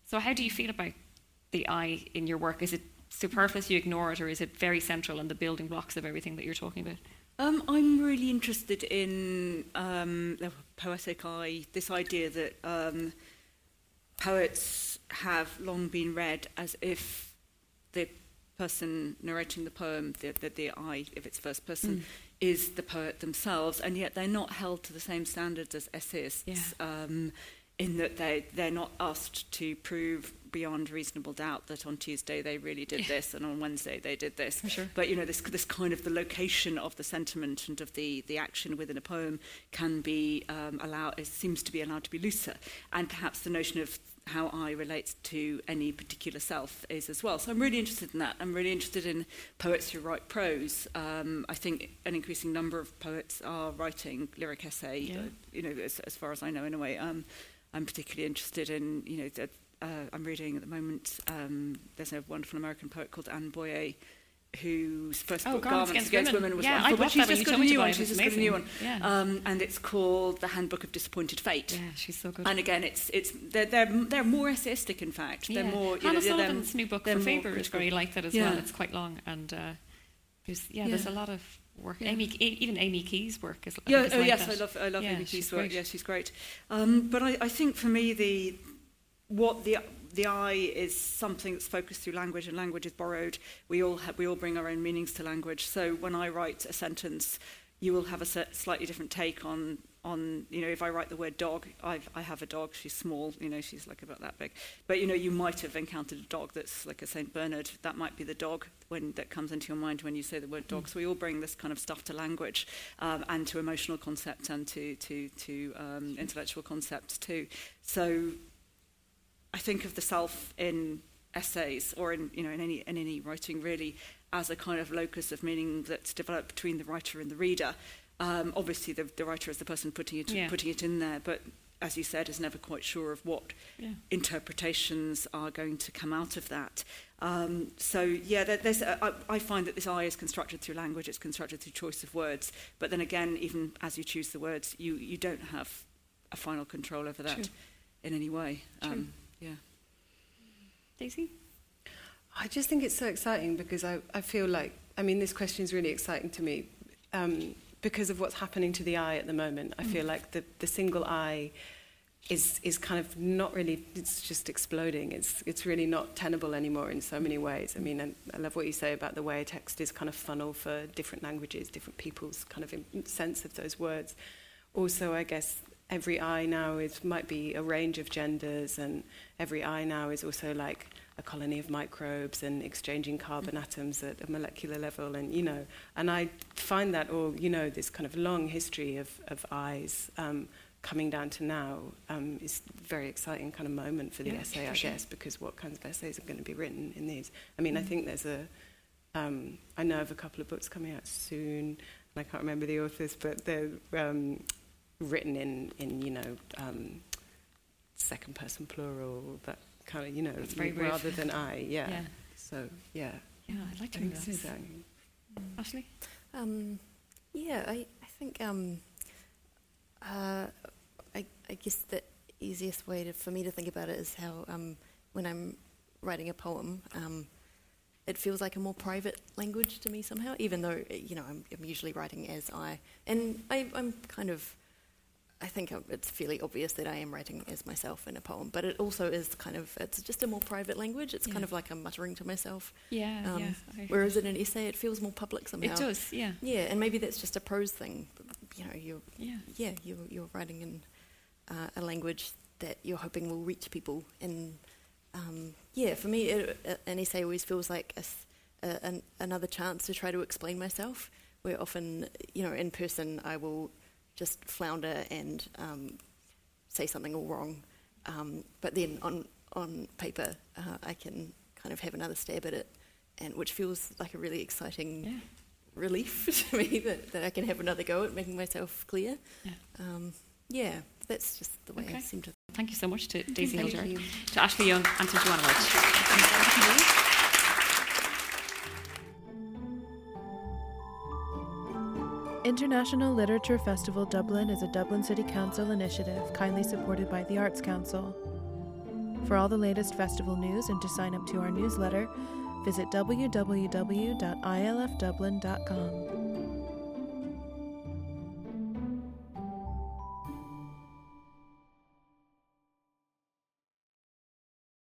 So how do you feel about the I in your work? Is it superfluous, you ignore it, or is it very central and the building blocks of everything that you're talking about? Um, I'm really interested in um, the poetic eye, this idea that um, poets have long been read as if the person narrating the poem, the, the, the I, if it's first person, Mm. is the poet themselves, and yet they're not held to the same standards as essayists. Yeah. Um, in that they they're not asked to prove beyond reasonable doubt that on Tuesday they really did this and on Wednesday they did this. Sure. But you know this this kind of the location of the sentiment and of the the action within a poem can be um, allowed. It seems to be allowed to be looser, and perhaps the notion of how I relates to any particular self is as well. So I'm really interested in that. I'm really interested in poets who write prose. Um, I think an increasing number of poets are writing lyric essay. Yeah. Uh, you know, as, as far as I know, in a way. Um, I'm particularly interested in, you know, uh, I'm reading at the moment, um, there's a wonderful American poet called Anne Boyer, whose first Oh, book, Garments Garments, Against Against, Women. Women, was Yeah, wonderful, but she's that just got a new one. She's just got a new one. Yeah. Um, and it's called The Handbook of Disappointed Fate. Yeah, she's so good. And again, it's it's they're they're, they're more essayistic. In fact, they're yeah. more. You Hannah know, Sullivan's new book for more Faber is very like that as Yeah. well. It's quite long and uh, there's, yeah, there's a lot of work. Yeah. Amy, even Amy Key's work is. I Yeah, oh like yes, that. I love I love Amy Key's work. great. Yeah, she's great. Um, but I, I think for me the what the the I is something that's focused through language, and language is borrowed. We all have, we all bring our own meanings to language. So when I write a sentence, you will have a slightly different take on on you know if I write the word dog I've, I have a dog she's small you know she's like about that big but you know you might have encountered a dog that's like a Saint Bernard that might be the dog when that comes into your mind when you say the word dog mm. so we all bring this kind of stuff to language um, and to emotional concepts and to to to um, intellectual concepts too so I think of the self in essays or in you know in any in any writing really as a kind of locus of meaning that's developed between the writer and the reader um, obviously, the, the writer is the person putting it yeah. putting it in there, but as you said, is never quite sure of what yeah. interpretations are going to come out of that. Um, so yeah, there, there's a, I, I find that this I is constructed through language. It's constructed through choice of words. But then again, even as you choose the words, you you don't have a final control over that True. in any way. Um, yeah. Daisy. I just think it's so exciting because I, I feel like I mean this question is really exciting to me. Um, because of what's happening to the eye at the moment. I feel mm. like the, the single eye is is kind of not really it's just exploding it's it's really not tenable anymore in so many ways i mean I, I love what you say about the way a text is kind of funnel for different languages different people's kind of sense of those words also i guess every eye now is might be a range of genders and every eye now is also like a colony of microbes and exchanging carbon atoms at a molecular level and you know and I find that all you know this kind of long history of, of eyes um, coming down to now um, is a very exciting kind of moment for the yeah, essay for I sure. guess because what kinds of essays are going to be written in these I mean mm. I think there's a um, I know of a couple of books coming out soon and I can't remember the authors but they're um, written in in you know um, second person plural that kind of, you know, rather than I. Yeah. yeah. So, yeah. Yeah, I'd like to know that. So. Ashleigh? Um, yeah, I, I think um, uh, I, I guess the easiest way to, for me to think about it is how um, when I'm writing a poem, um, it feels like a more private language to me somehow, even though, you know, I'm, I'm usually writing as I. And I, I'm kind of I think it's fairly obvious that I am writing as myself in a poem, but it also is kind of it's just a more private language. It's yeah. kind of like I'm muttering to myself. Yeah, um, yeah. Whereas in an essay, it feels more public somehow. It does, yeah. Yeah, and maybe that's just a prose thing. You know, you're yeah, yeah you're you're writing in uh, a language that you're hoping will reach people. And um, yeah, for me, it, an essay always feels like a, a, an, another chance to try to explain myself. Where often, you know, in person, I will just flounder and um, say something all wrong. Um, but then on on paper, uh, I can kind of have another stab at it, and which feels like a really exciting yeah. relief to me that, that I can have another go at making myself clear. Yeah, um, yeah that's just the way okay. I seem to. Thank you so much to Daisy Hildyard, to Ashleigh Young, and to Joanna Walsh. International Literature Festival Dublin is a Dublin City Council initiative kindly supported by the Arts Council. For all the latest festival news and to sign up to our newsletter, visit www.ilfdublin.com.